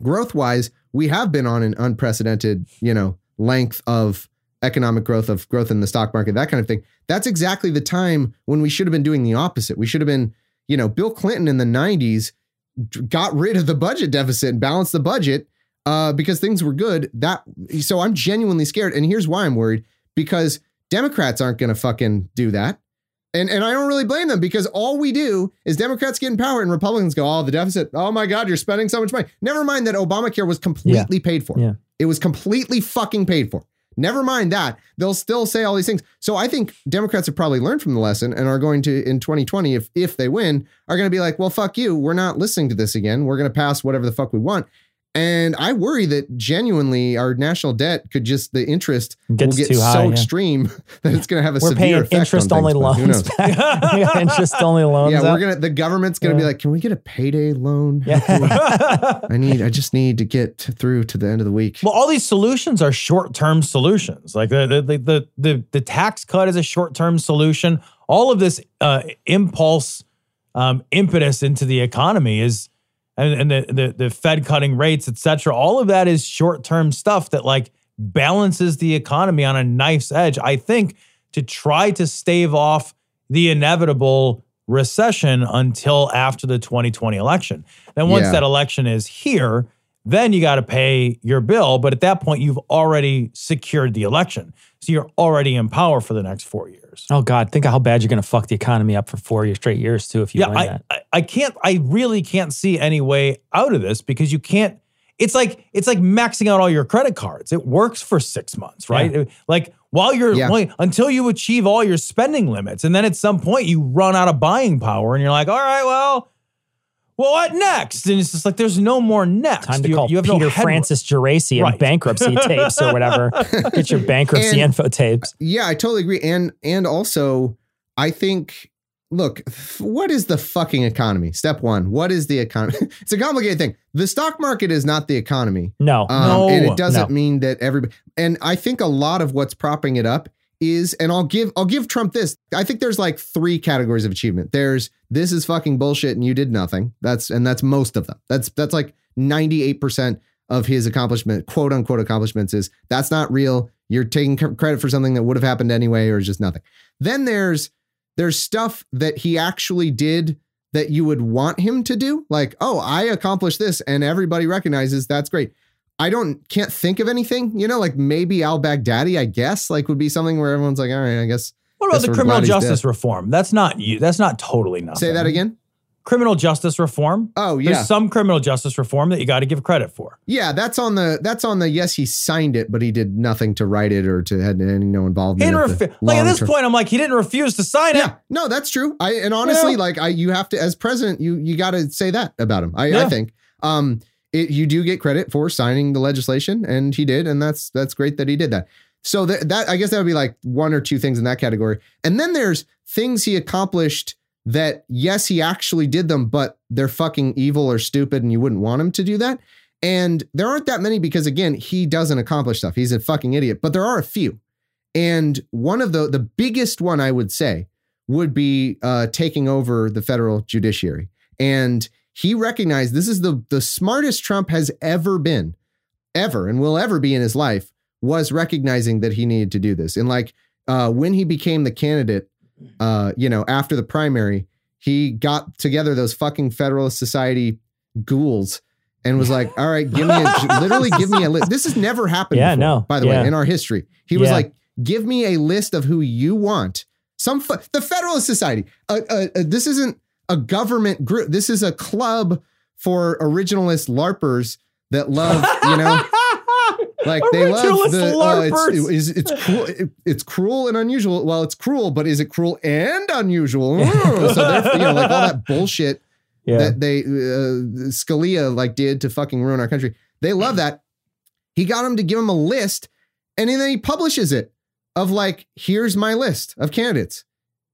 S3: growth wise, we have been on an unprecedented, you know, length of economic growth of growth in the stock market, that kind of thing. That's exactly the time when we should have been doing the opposite. We should have been, you know, Bill Clinton in the 90s got rid of the budget deficit and balanced the budget uh, because things were good. That so I'm genuinely scared. And here's why I'm worried because Democrats aren't going to fucking do that. And, and I don't really blame them because all we do is Democrats get in power and Republicans go, oh, the deficit. Oh my God, you're spending so much money. Never mind that Obamacare was completely paid for.
S2: Yeah.
S3: It was completely fucking paid for. Never mind that. They'll still say all these things. So I think Democrats have probably learned from the lesson and are going to, in 2020, if if they win, are going to be like, well, fuck you. We're not listening to this again. We're going to pass whatever the fuck we want. And I worry that genuinely our national debt could just the interest
S2: Gets
S3: will get
S2: too high,
S3: so
S2: yeah.
S3: extreme that it's going to have a
S2: We're
S3: severe effect on
S2: interest only
S3: things, but
S2: loans back. interest only loans.
S3: Yeah, we're gonna. The government's gonna be like, "Can we get a payday loan?
S2: Yeah.
S3: I need. I just need to get through to the end of the week."
S1: Well, all these solutions are short-term solutions. Like the the the the, the, the tax cut is a short-term solution. All of this uh, impulse, um, impetus into the economy is, and, and the, the the Fed cutting rates, et cetera. All of that is short-term stuff that like balances the economy on a knife's edge. I think to try to stave off the inevitable recession until after the 2020 election. Then once
S3: Yeah.
S1: that election is here, then you got to pay your bill. But at that point, you've already secured the election. So you're already in power for the next four years.
S2: Oh God, think of how bad you're going to fuck the economy up for four years, straight years too if you
S1: yeah,
S2: win
S1: I,
S2: that.
S1: I, I can't, I really can't see any way out of this because you can't. It's like it's like maxing out all your credit cards. It works for six months, right? Like while you're
S3: Yeah.
S1: like, until you achieve all your spending limits, and then at some point you run out of buying power, and you're like, all right, well, well, what next? And it's just like there's no more next.
S2: Time to
S1: You-
S2: call
S1: you have
S2: Peter
S1: headroom.
S2: Francis Geraci
S1: Right.
S2: and bankruptcy tapes or whatever. Get your bankruptcy
S3: And-
S2: info tapes.
S3: Yeah, I totally agree. And and also, I think, look, f- what is the fucking economy? Step one, what is the economy? it's a complicated thing. The stock market is not the economy.
S2: No.
S3: Um,
S1: No.
S3: and it doesn't
S2: No.
S3: mean that everybody. And I think a lot of what's propping it up is, and I'll give I'll give Trump this. I think there's like three categories of achievement. There's this is fucking bullshit and you did nothing. That's and that's most of them. That's that's like 98% of his accomplishment, quote unquote accomplishments, is that's not real. You're taking credit for something that would have happened anyway, or just nothing. Then there's there's stuff that he actually did that you would want him to do, like, oh, I accomplished this, and everybody recognizes that's great. I don't can't think of anything, you know, like maybe Al Baghdadi, I guess, like would be something where everyone's like, all right, I guess.
S1: What about
S3: Guess
S1: the criminal justice reform? That's not you. That's not totally nothing.
S3: Say that again.
S1: Criminal justice reform.
S3: Oh yeah,
S1: There's some criminal justice reform that you got to give credit for.
S3: yeah. That's on the that's on the yes. He signed it, but he did nothing to write it or to had any no involvement.
S1: didn't
S3: with
S1: like at this
S3: long-term-
S1: point, I'm like, he didn't refuse to sign it.
S3: Yeah, no, that's true. I and honestly,
S1: Yeah.
S3: like I, you have to as president, you you got to say that about him. I, I think. Um, it, you do get credit for signing the legislation, and he did, and that's that's great that he did that. So that that I guess that would be like one or two things in that category, and then there's things he accomplished that yes, he actually did them, but they're fucking evil or stupid, and you wouldn't want him to do that. And there aren't that many because again, he doesn't accomplish stuff. He's a fucking idiot, but there are a few. And one of the the biggest one I would say would be uh, taking over the federal judiciary. And he recognized this is the the smartest Trump has ever been, ever, and will ever be in his life. Was recognizing that he needed to do this. And like uh, when he became the candidate, uh, you know, after the primary, he got together those fucking Federalist Society ghouls and was like, "All right, give me a, literally give me a list." This has never happened.
S2: Yeah,
S3: before,
S2: no,
S3: By the
S2: yeah.
S3: way, in our history, he was
S2: Yeah.
S3: like, "Give me a list of who you want." Some the Federalist Society. Uh, uh, uh, this isn't a government group. This is a club for originalist larpers that love, you know, like they love the. Uh,
S1: larpers.
S3: it's, it's, it's cruel. it- it's cruel and unusual. Well, it's cruel, but is it cruel and unusual? So they're, you know, like all that bullshit
S2: Yeah.
S3: that they uh, Scalia like did to fucking ruin our country. They love that. He got him to give him a list, and then he publishes it of like, here's my list of candidates,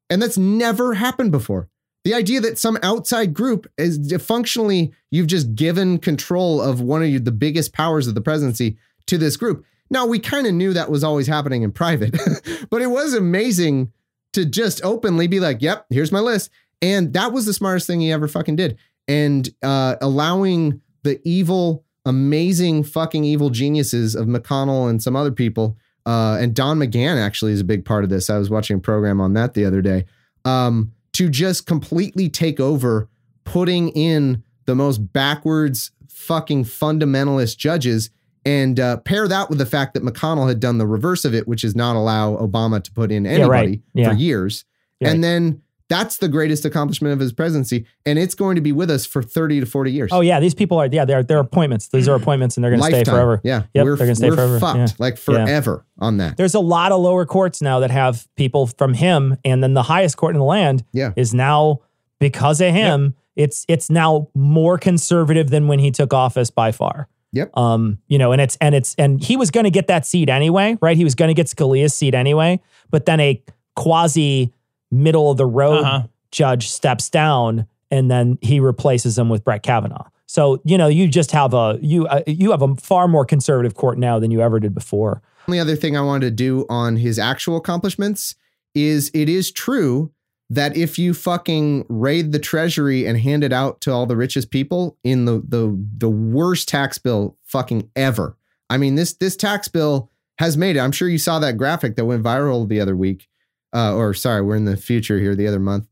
S3: and that's never happened before. The idea that some outside group is functionally you've just given control of one of you, the biggest powers of the presidency to this group. Now we kind of knew that was always happening in private, but it was amazing to just openly be like, "Yep, here's my list," and that was the smartest thing he ever fucking did. And uh, allowing the evil, amazing, fucking evil geniuses of McConnell and some other people, uh, and Don McGahn actually is a big part of this. I was watching a program on that the other day. Um, to just completely take over, putting in the most backwards, fucking fundamentalist judges, and uh, pair that with the fact that McConnell had done the reverse of it, which is not allow Obama to put in
S2: right.
S3: anybody
S2: Yeah.
S3: for years.
S2: Yeah.
S3: And then that's the greatest accomplishment of his presidency, and it's going to be with us for thirty to forty years.
S2: Oh yeah, these people are yeah they're they're appointments. These are appointments, and they're going to stay forever.
S3: Yeah,
S2: Yep,
S3: we're,
S2: they're gonna stay forever.
S3: fucked
S2: Yeah.
S3: like
S2: Yeah.
S3: forever on that.
S2: There's a lot of lower courts now that have people from him, and then the highest court in the land
S3: Yeah.
S2: is now because of him. It's it's now more conservative than when he took office by far.
S3: Yep.
S2: Um, you know, and it's and it's and he was going to get that seat anyway, right? He was going to get Scalia's seat anyway, but then a quasi middle of the road
S1: Uh-huh.
S2: judge steps down, and then he replaces him with Brett Kavanaugh. So you know, you just have a you uh, you have a far more conservative court now than you ever did before.
S3: only other thing I wanted to do on his actual accomplishments is it is true that if you fucking raid the treasury and hand it out to all the richest people in the the the worst tax bill fucking ever. I mean this this tax bill has made it. I'm sure you saw that graphic that went viral the other week. Uh, or sorry, we're in the future here the other month.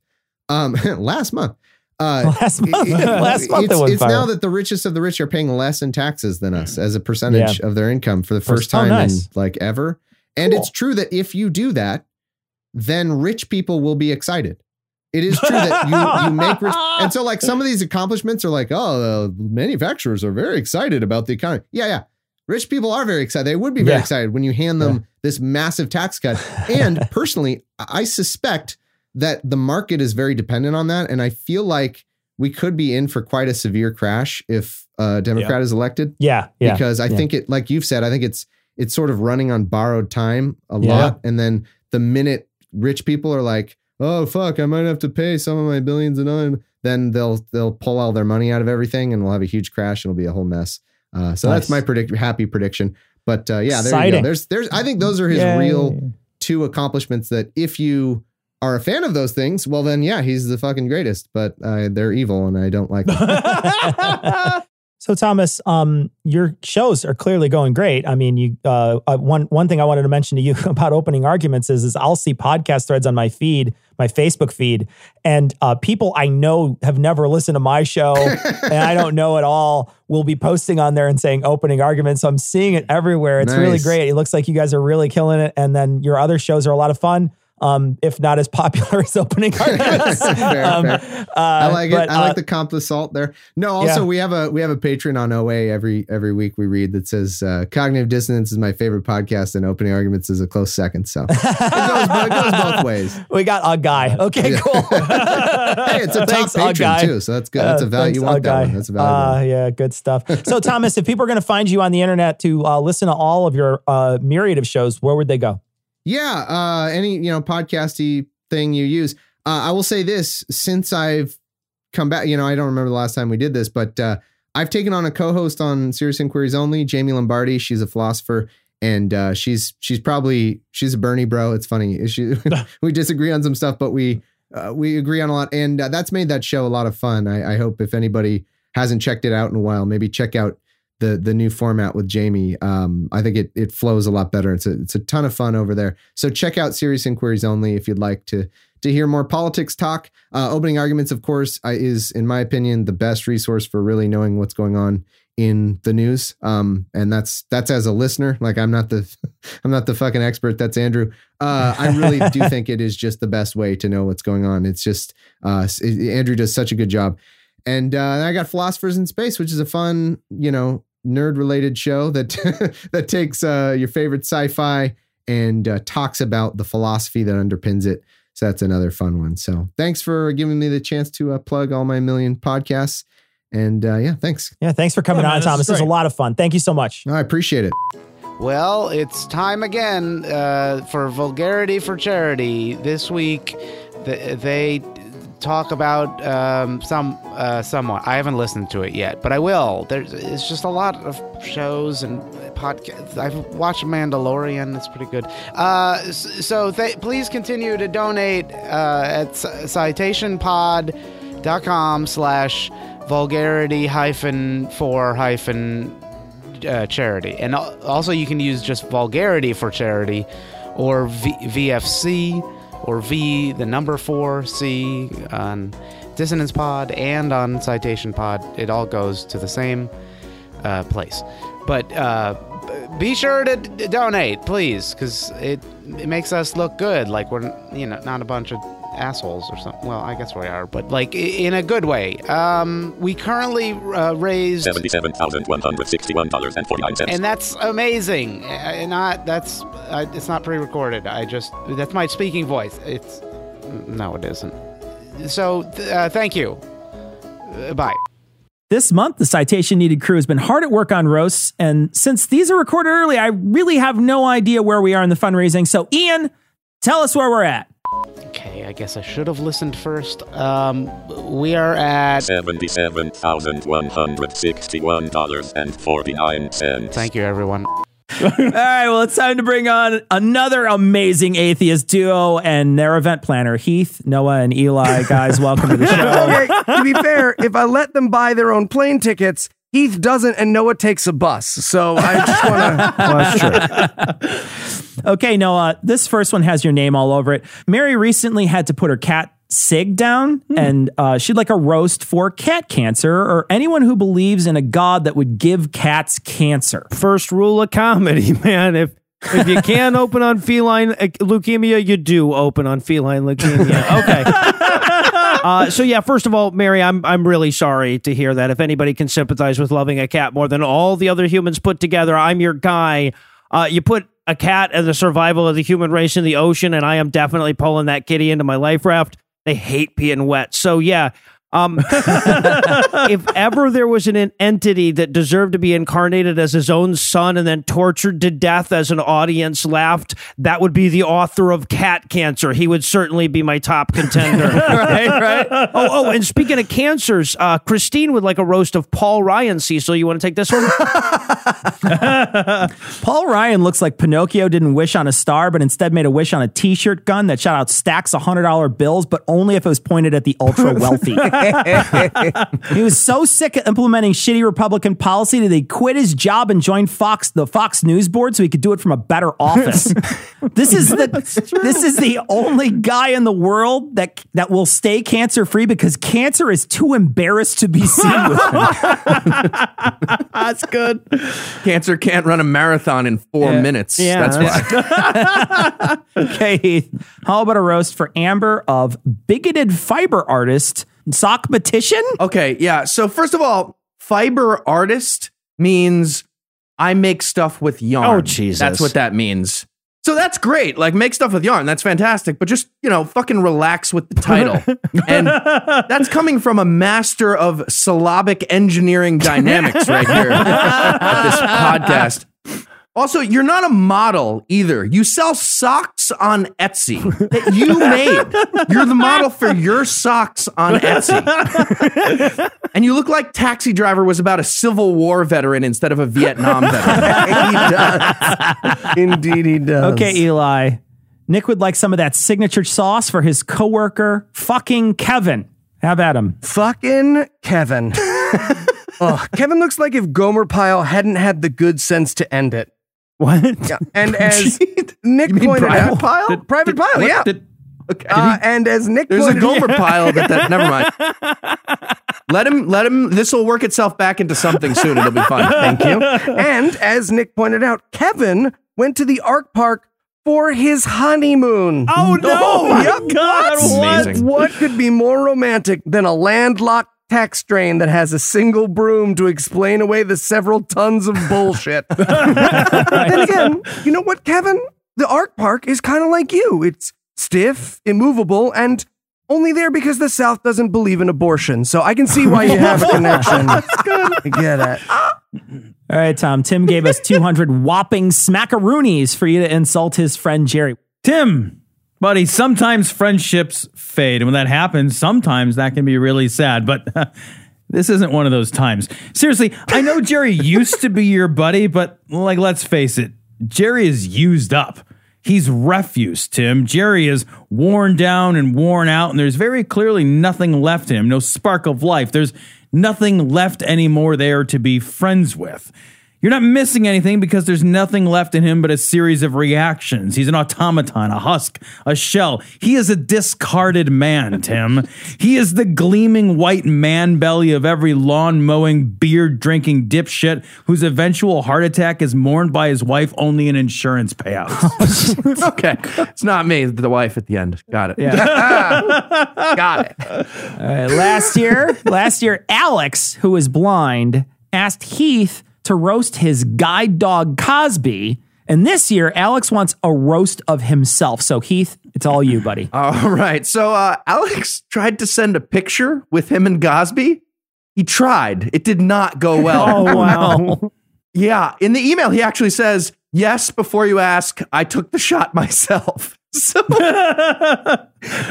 S3: Um last month. Uh
S2: Last month,
S3: it-
S2: last month
S3: it's, it's now that the richest of the rich are paying less in taxes than us as a percentage of their income for the first
S2: First- oh,
S3: time
S2: nice.
S3: in like ever. And
S2: Cool.
S3: it's true that if you do that, then rich people will be excited. It is true that you you make rich, and so like some of these accomplishments are like, oh, the manufacturers are very excited about the economy. Yeah, yeah, rich people are very excited. They would be very
S2: Yeah.
S3: excited when you hand them this massive tax cut. And personally, I suspect that the market is very dependent on that, and I feel like we could be in for quite a severe crash if a Democrat is elected
S2: Yeah, yeah.
S3: because I
S2: yeah.
S3: think it, like you've said, I think it's it's sort of running on borrowed time a
S2: Yeah.
S3: lot, and then the minute rich people are like, "Oh fuck, I might have to pay some of my billions and all," then they'll they'll pull all their money out of everything, and we'll have a huge crash, and it'll be a whole mess. Uh, so that's my predict happy prediction. But uh, yeah, there you go. There's there's I think those are his
S2: Yay.
S3: real two accomplishments that if you are a fan of those things, well then yeah, he's the fucking greatest. But uh, they're evil, and I don't like them.
S2: So Thomas, um, your shows are clearly going great. I mean, you uh, uh, one one thing I wanted to mention to you about opening arguments is is I'll see podcast threads on my feed, my Facebook feed, and uh, people I know have never listened to my show and I don't know at all will be posting on there and saying opening arguments. So I'm seeing it everywhere. It's really great. It looks like you guys are really killing it, and then your other shows are a lot of fun. Um, if not as popular as opening arguments.
S3: Fair,
S2: Um,
S3: fair.
S2: uh,
S3: I like it. I
S2: uh,
S3: like the comp salt there. No, also
S2: Yeah.
S3: we have a we have a patron on OA every every week we read that says uh, cognitive dissonance is my favorite podcast and opening arguments is a close second. So it goes, it goes both ways.
S2: We got a guy. Okay,
S3: Yeah.
S2: cool.
S3: Hey, it's a top
S2: Thanks, Ugg
S3: patron
S2: guy.
S3: too, so that's good. That's a
S2: Uh,
S3: value.
S2: thanks,
S3: You want that
S2: guy.
S3: one? That's a value.
S2: Uh, yeah, good stuff. So, Thomas, if people are going to find you on the internet to uh, listen to all of your uh, myriad of shows, where would they go?
S3: Yeah, uh, any you know podcasty thing you use. Uh, I will say this: since I've come back, you know, I don't remember the last time we did this, but uh, I've taken on a co-host on Serious Inquiries Only, Jaime Lombardi. She's a philosopher, and uh, she's she's probably she's a Bernie bro. It's funny. She, we disagree on some stuff, but we uh, we agree on a lot, and uh, that's made that show a lot of fun. I, I hope if anybody hasn't checked it out in a while, maybe check out the the new format with Jaime. Um, I think it it flows a lot better. It's a it's a ton of fun over there. So check out Serious Inquiries Only if you'd like to to hear more politics talk. Uh, opening arguments, of course, uh, is in my opinion the best resource for really knowing what's going on in the news. Um, and that's that's as a listener. Like I'm not the I'm not the fucking expert. That's Andrew. Uh, I really do think it is just the best way to know what's going on. It's just uh, it- Andrew does such a good job. And uh, I got Philosophers in Space, which is a fun, you know, nerd related show that that takes uh, your favorite sci-fi and uh, talks about the philosophy that underpins it. So that's another fun one. So thanks for giving me the chance to uh, plug all my million podcasts. And uh, yeah, thanks.
S2: Yeah, thanks for coming
S1: Yeah, man,
S2: on,
S1: this
S2: Thomas.
S1: is
S2: This was a lot of fun. Thank you so much.
S3: No, I appreciate it.
S4: Well, it's time again uh, for Vulgarity for Charity. This week, th- they talk about um, some uh, someone. I haven't listened to it yet, but I will. There's it's just a lot of shows and podcasts. I've watched Mandalorian. It's pretty good. Uh, so th- please continue to donate uh, at citationpod.com slash vulgarity hyphen for hyphen uh, charity. And also, you can use just vulgarity for charity or v- VFC or V, the number four C on Dissonance Pod and on Citation Pod. It all goes to the same uh, place. But uh, be sure to d- donate, please, because it, it makes us look good. Like we're, you know, not a bunch of assholes or something. Well, I guess we are, but like in a good way. Um, we currently uh, raised
S5: Seventy-seven thousand one hundred sixty-one dollars and forty-nine cents.
S4: and that's amazing. Uh, not that's uh, it's not pre-recorded. I just that's my speaking voice. It's no, it isn't. So uh, thank you. Uh, bye.
S2: This month, the Citation Needed crew has been hard at work on roasts. And since these are recorded early, I really have no idea where we are in the fundraising. So, Ian, tell us where we're at.
S4: Okay, I guess I should have listened first. Um, we are at.
S5: Seventy-seven thousand one hundred sixty-one dollars and forty-nine cents.
S4: Thank you, everyone.
S2: All right, well, it's time to bring on another amazing atheist duo and their event planner, Heath, Noah, and Eli. Guys, welcome to the show.
S6: okay, to be fair, if I let them buy their own plane tickets, Heath doesn't, and Noah takes a bus. So I just want to. Well.
S2: Okay, Noah, this first one has your name all over it. Mary recently had to put her cat Sig down, and uh, she'd like a roast for cat cancer or anyone who believes in a god that would give cats cancer.
S7: first rule of comedy, man. If if you can open on feline leukemia, you do open on feline leukemia. Okay. Uh, so yeah, first of all, Mary, I'm I'm really sorry to hear that. If anybody can sympathize with loving a cat more than all the other humans put together, I'm your guy. Uh, you put a cat and the survival of the human race in the ocean, and I am definitely pulling that kitty into my life raft. They hate being wet, so yeah. Um, if ever there was an entity that deserved to be incarnated as his own son and then tortured to death as an audience laughed, that would be the author of Cat Cancer. He would certainly be my top contender. right, right. Oh, oh, and speaking of cancers, uh, Christine would like a roast of Paul Ryan. Cecil, you want to take this one?
S2: Paul Ryan looks like Pinocchio didn't wish on a star, but instead made a wish on a t shirt gun that shot out stacks of $100 bills, but only if it was pointed at the ultra wealthy. he was so sick of implementing shitty Republican policy that he quit his job and joined Fox, the Fox News board, so he could do it from a better office. this is the this is the only guy in the world that that will stay cancer free because cancer is too embarrassed to be seen with.
S7: That's good.
S8: Cancer can't run a marathon in four
S2: Yeah.
S8: minutes.
S2: Yeah,
S8: that's why.
S2: okay, Heath. How about a roast for Amber of bigoted fiber artist Sockmatician?
S8: Okay, yeah. So first of all, fiber artist means I make stuff with yarn.
S7: Oh, Jesus.
S8: That's what that means. So that's great. Like make stuff with yarn. That's fantastic. But just, you know, fucking relax with the title. and that's coming from a master of syllabic engineering dynamics right here at this podcast. Also, you're not a model either. You sell socks on Etsy that you made. You're the model for your socks on Etsy. And you look like Taxi Driver was about a Civil War veteran instead of a Vietnam veteran.
S6: he does. Indeed, he does.
S2: Okay, Eli. Nick would like some of that signature sauce for his coworker, fucking Kevin. Have at him.
S6: Fucking Kevin. oh, Kevin looks like if Gomer Pyle hadn't had the good sense to end it.
S7: What?
S6: Yeah. And as Nick pointed out,
S8: Pyle?
S6: Did- Private Pyle,
S8: What
S6: yeah.
S8: did- okay.
S6: Uh, and as Nick
S8: There's a
S6: pointed
S8: Gomer Pyle that, that never mind. Let him let him this will work itself back into something soon. It'll be fun.
S6: Thank you. and as Nick pointed out, Kevin went to the Ark Park for his honeymoon.
S7: Oh no!
S6: Yep.
S7: God, what?
S8: Amazing.
S6: What could be more romantic than a landlocked text drain that has a single broom to explain away the several tons of bullshit? then again, you know what, Kevin? The Ark Park is kind of like you. It's stiff, immovable, and only there because the South doesn't believe in abortion. So I can see why you have a connection. That's good. I get it.
S2: All right, Tom. Tim gave us 200 whopping smackaroonies for you to insult his friend Jerry.
S1: Tim, buddy, sometimes friendships fade. And when that happens, sometimes that can be really sad. But this isn't one of those times. Seriously, I know Jerry used to be your buddy, but like, let's face it, Jerry is used up. He's refuse, Tim. Jerry is worn down and worn out, and there's very clearly nothing left in him, no spark of life. There's nothing left anymore there to be friends with. You're not missing anything because there's nothing left in him but a series of reactions. He's an automaton, a husk, a shell. He is a discarded man, Tim. he is the gleaming white man belly of every lawn mowing, beer drinking dipshit whose eventual heart attack is mourned by his wife only in insurance payouts.
S8: Okay. It's not me, the wife at the end. Got it. Yeah.
S6: Got it.
S2: All right, last year, last year, Alex, who is blind, asked Heath to roast his guide dog Cosby. And this year, Alex wants a roast of himself. So, Heath, it's all you, buddy.
S8: All right. So uh, Alex tried to send a picture with him and Cosby. He tried. It did not go well.
S2: Oh, wow.
S8: Yeah. In the email, he actually says, Yes, before you ask, I took the shot myself. So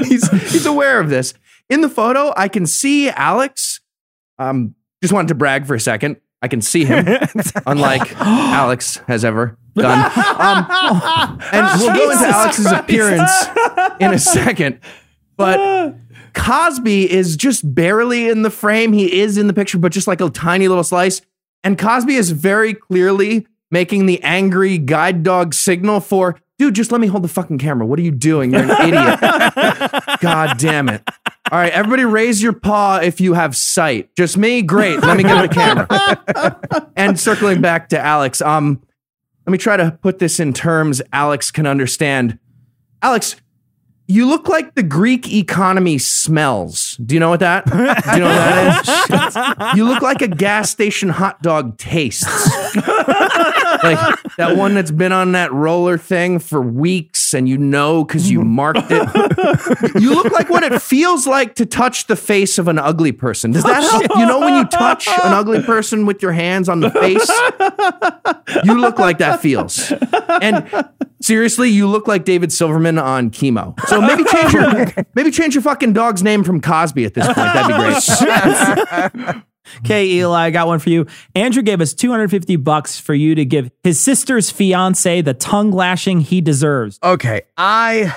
S8: he's, he's aware of this. In the photo, I can see Alex. Um, just wanted to brag for a second. I can see him, unlike Alex has ever done. Um, and we'll go into Alex's appearance in a second. But Cosby is just barely in the frame. He is in the picture, but just like a tiny little slice. And Cosby is very clearly making the angry guide dog signal for, dude, just let me hold the fucking camera. What are you doing? You're an idiot. God damn it. All right, everybody raise your paw if you have sight. Just me? Great. Let me get the camera. and circling back to Alex, um, let me try to put this in terms Alex can understand. Alex, you look like the Greek economy smells. Do you know what that? Do you know what that is? you look like a gas station hot dog tastes. like that one that's been on that roller thing for weeks and you know because you marked it. you look like what it feels like to touch the face of an ugly person. Does that help? You know when you touch an ugly person with your hands on the face? You look like that feels. And seriously, you look like David Silverman on chemo. So maybe change your maybe change your fucking dog's name from Cosby at this point. That'd be great.
S2: Okay, Eli, I got one for you. Andrew gave us 250 bucks for you to give his sister's fiance the tongue lashing he deserves.
S6: Okay, I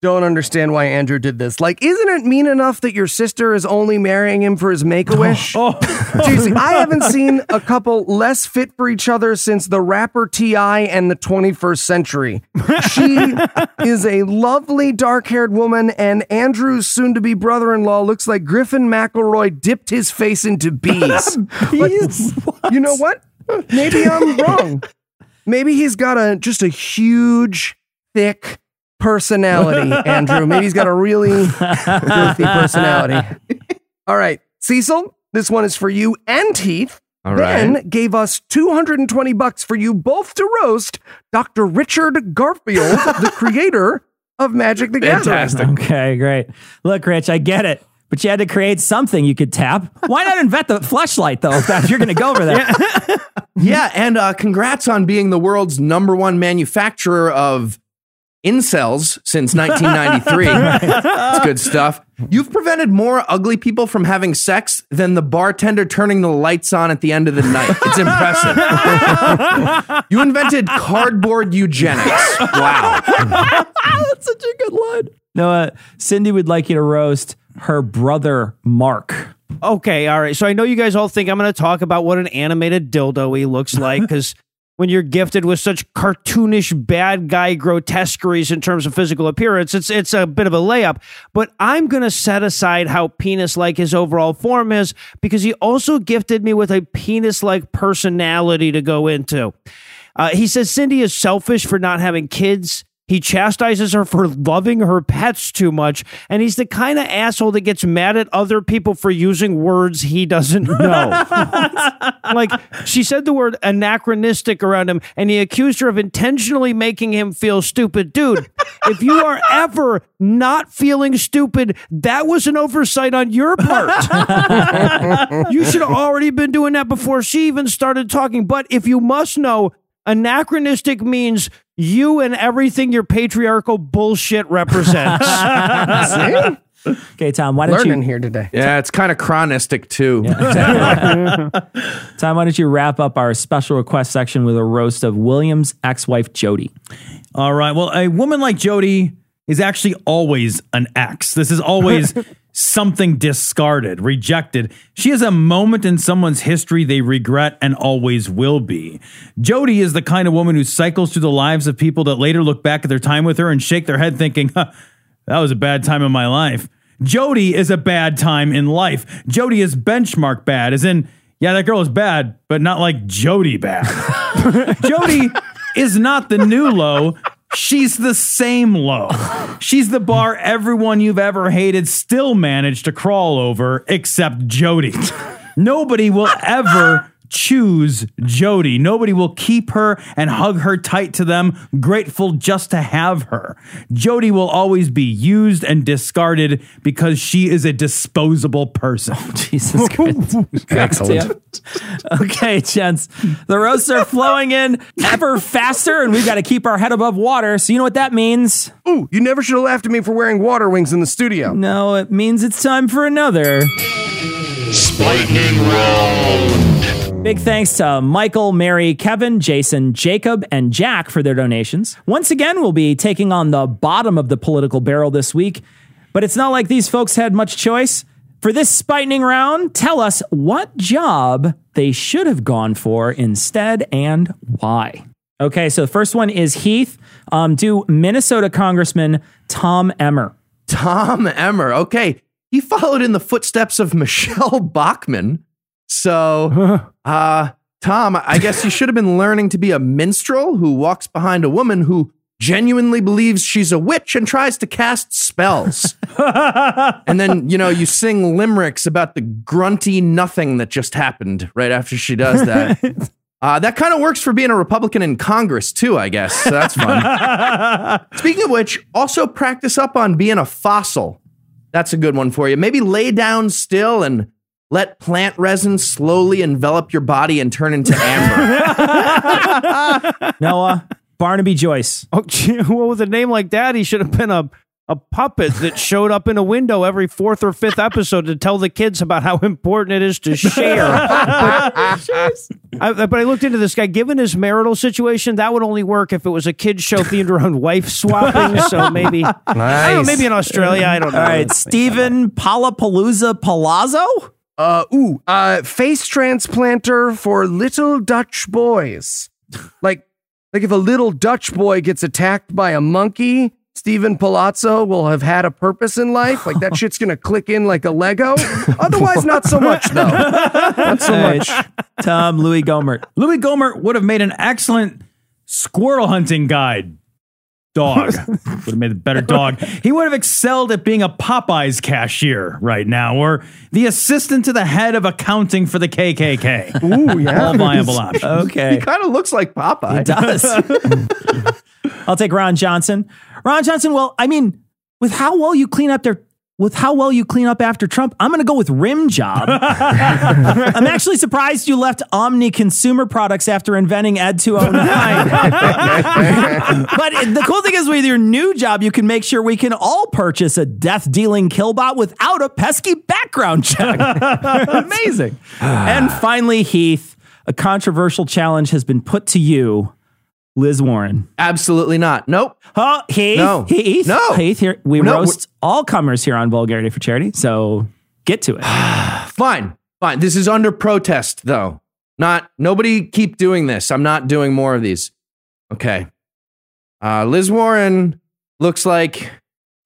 S6: don't understand why Andrew did this. Like, isn't it mean enough that your sister is only marrying him for his make a wish?
S1: Oh,
S6: Jeez, I haven't seen a couple less fit for each other since the rapper T.I. and the 21st century. She is a lovely dark haired woman, and Andrew's soon to be brother in law looks like Griffin McElroy dipped his face into bees. Like, you know what? Maybe I'm wrong. Maybe he's got a just a huge, thick personality, Andrew. Maybe he's got a really goofy personality. All right, Cecil, this one is for you and Heath.
S8: All
S6: ben
S8: right.
S6: gave us 220 bucks for you both to roast Dr. Richard Garfield, the creator of Magic the Gathering.
S8: Fantastic.
S2: Okay, great. Look, Rich, I get it. But you had to create something you could tap. Why not invent the flashlight, though, if that- you're going to go over that?
S8: Yeah, and uh, congrats on being the world's number one manufacturer of incels since 1993. That's good stuff. You've prevented more ugly people from having sex than the bartender turning the lights on at the end of the night. It's impressive. you invented cardboard eugenics. Wow.
S2: That's such a good line. No, uh, Cindy would like you to roast her brother, Mark.
S7: Okay, all right. So I know you guys all think I'm going to talk about what an animated dildo he looks like because when you're gifted with such cartoonish bad guy grotesqueries in terms of physical appearance, it's it's a bit of a layup. But I'm going to set aside how penis like his overall form is because he also gifted me with a penis like personality to go into. Uh, he says Cindy is selfish for not having kids. He chastises her for loving her pets too much. And he's the kind of asshole that gets mad at other people for using words he doesn't know. like, she said the word anachronistic around him, and he accused her of intentionally making him feel stupid. Dude, if you are ever not feeling stupid, that was an oversight on your part. you should have already been doing that before she even started talking. But if you must know, anachronistic means you and everything your patriarchal bullshit represents.
S2: Okay, Tom, why don't
S6: Learning
S2: you
S6: here today.
S8: Yeah, it's kind of chronistic too.
S2: Tom, why don't you wrap up our special request section with a roast of William's ex-wife Jody?
S1: All right. Well, a woman like Jody is actually always an ex. This is always something discarded, rejected. She is a moment in someone's history they regret and always will be. Jody is the kind of woman who cycles through the lives of people that later look back at their time with her and shake their head thinking, huh, that was a bad time in my life. Jody is a bad time in life. Jody is benchmark bad, as in, yeah, that girl is bad, but not like Jody bad. Jody is not the new low. She's the same low. She's the bar everyone you've ever hated still managed to crawl over, except Jody. Nobody will ever choose Jody. Nobody will keep her and hug her tight to them, grateful just to have her. Jody will always be used and discarded because she is a disposable person.
S2: Oh, Jesus Christ.
S6: Excellent.
S2: Okay, gents. The roasts are flowing in ever faster, and we've got to keep our head above water. So you know what that means?
S6: Ooh, you never should have laughed at me for wearing water wings in the studio.
S2: No, it means it's time for another.
S5: Lightning round.
S2: Big thanks to Michael, Mary, Kevin, Jason, Jacob, and Jack for their donations. Once again, we'll be taking on the bottom of the political barrel this week, but it's not like these folks had much choice. For this spiking round, tell us what job they should have gone for instead and why. Okay, so the first one is Heath. Um, do Minnesota Congressman Tom Emmer.
S8: Tom Emmer. Okay. He followed in the footsteps of Michele Bachman. So, uh, Tom, I guess you should have been learning to be a minstrel who walks behind a woman who genuinely believes she's a witch and tries to cast spells. and then, you know, you sing limericks about the grunty nothing that just happened right after she does that. Uh, that kind of works for being a Republican in Congress, too, I guess. So that's fun. Speaking of which, also practice up on being a fossil. That's a good one for you. Maybe lay down still and let plant resin slowly envelop your body and turn into amber.
S2: Noah, Barnaby Joyce.
S7: oh, gee, well, with a name like that, he should have been a, a puppet that showed up in a window every fourth or fifth episode to tell the kids about how important it is to share. but, I, but I looked into this guy. Given his marital situation, that would only work if it was a kids show themed around wife swapping. So maybe, I don't know, maybe in Australia. I don't know.
S2: All right, Steven Palapalooza Palazzo.
S6: Uh, ooh, uh, face transplanter for little Dutch boys. Like, like if a little Dutch boy gets attacked by a monkey, Steven Palazzo will have had a purpose in life. Like that shit's gonna click in like a Lego. Otherwise, not so much though. Not so much.
S2: Tom Louie Gohmert.
S1: Louie Gohmert would have made an excellent squirrel hunting guide. Dog would have made a better dog. He would have excelled at being a Popeyes cashier right now, or the assistant to the head of accounting for the KKK.
S8: Ooh, yeah.
S1: All viable options.
S2: Okay.
S8: He kind of looks like Popeye.
S2: it does. I'll take Ron Johnson. Ron Johnson. Well, I mean, with how well you clean up their. With how well you clean up after Trump, I'm going to go with Rim Job. I'm actually surprised you left Omni Consumer Products after inventing Ed 209. but the cool thing is, with your new job, you can make sure we can all purchase a death dealing killbot without a pesky background check. Amazing. and finally, Heath, a controversial challenge has been put to you, Liz Warren.
S8: Absolutely not. Nope.
S2: Oh, Heath,
S8: No.
S2: Heath,
S8: No.
S2: Heath. Here we
S8: No,
S2: roast all comers here on Vulgarity for Charity. So get to it.
S8: Fine. Fine. This is under protest, though. Not nobody keep doing this. I'm not doing more of these. Okay. Uh, Liz Warren looks like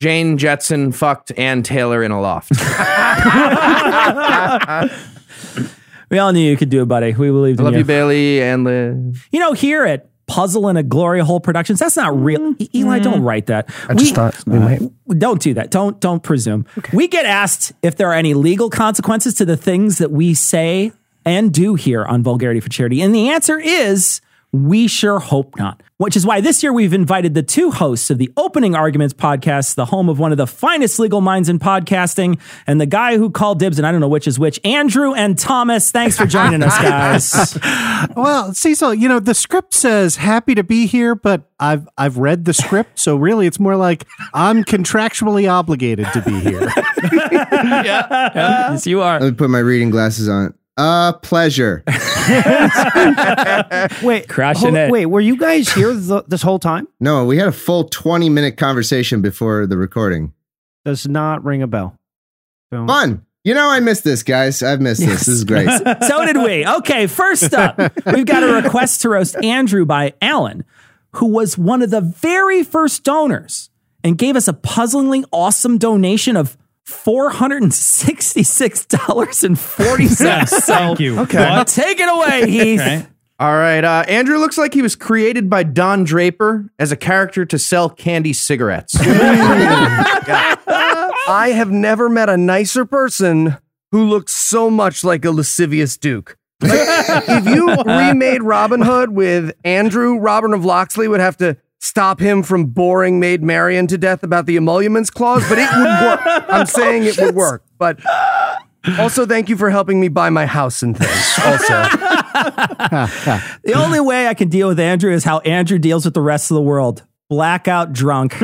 S8: Jane Jetson fucked Ann Taylor in a loft.
S2: we all knew you could do it, buddy. We believed
S8: I
S2: in
S8: love
S2: you.
S8: you, Bailey and Liz.
S2: You know, here at Puzzle and a Glory Hole Productions, that's not real. E- Eli, mm-hmm. don't write that.
S6: I just thought we might.
S2: Don't do that. Don't don't presume. We get asked if there are any legal consequences to the things that we say and do here on Vulgarity for Charity, and the answer is we sure hope not. Which is why this year we've invited the two hosts of the Opening Arguments podcast, the home of one of the finest legal minds in podcasting, and the guy who called dibs, and I don't know which is which, Andrew and Thomas. Thanks for joining us, guys.
S9: Well, Cecil, you know the script says happy to be here, but I've I've read the script, so really it's more like I'm contractually obligated to be here.
S2: yes, you are.
S3: Let me put my reading glasses on. Uh, pleasure.
S7: Wait,
S2: Crushing
S7: hold-
S2: it.
S7: Wait, were you guys here th- this whole time?
S3: No, we had a full 20 minute conversation before the recording.
S7: Does not ring a bell. Don't.
S3: Fun. You know, I missed this, guys. I've missed this. This is great.
S2: so did we. Okay, first up, we've got a request to roast Andrew by Alan, who was one of the very first donors and gave us a puzzlingly awesome donation of $466.40. So
S1: Thank you.
S2: okay. take it away, Heath.
S1: Okay.
S8: All right. Uh, Andrew looks like he was created by Don Draper as a character to sell candy cigarettes.
S6: I have never met a nicer person who looks so much like a lascivious duke. Like, if you remade Robin Hood with Andrew, Robin of Locksley would have to stop him from boring Maid Marian to death about the emoluments clause, but it would work. I'm saying it would work. But also, thank you for helping me buy my house and things. Also,
S2: The only way I can deal with Andrew is how Andrew deals with the rest of the world. Blackout drunk.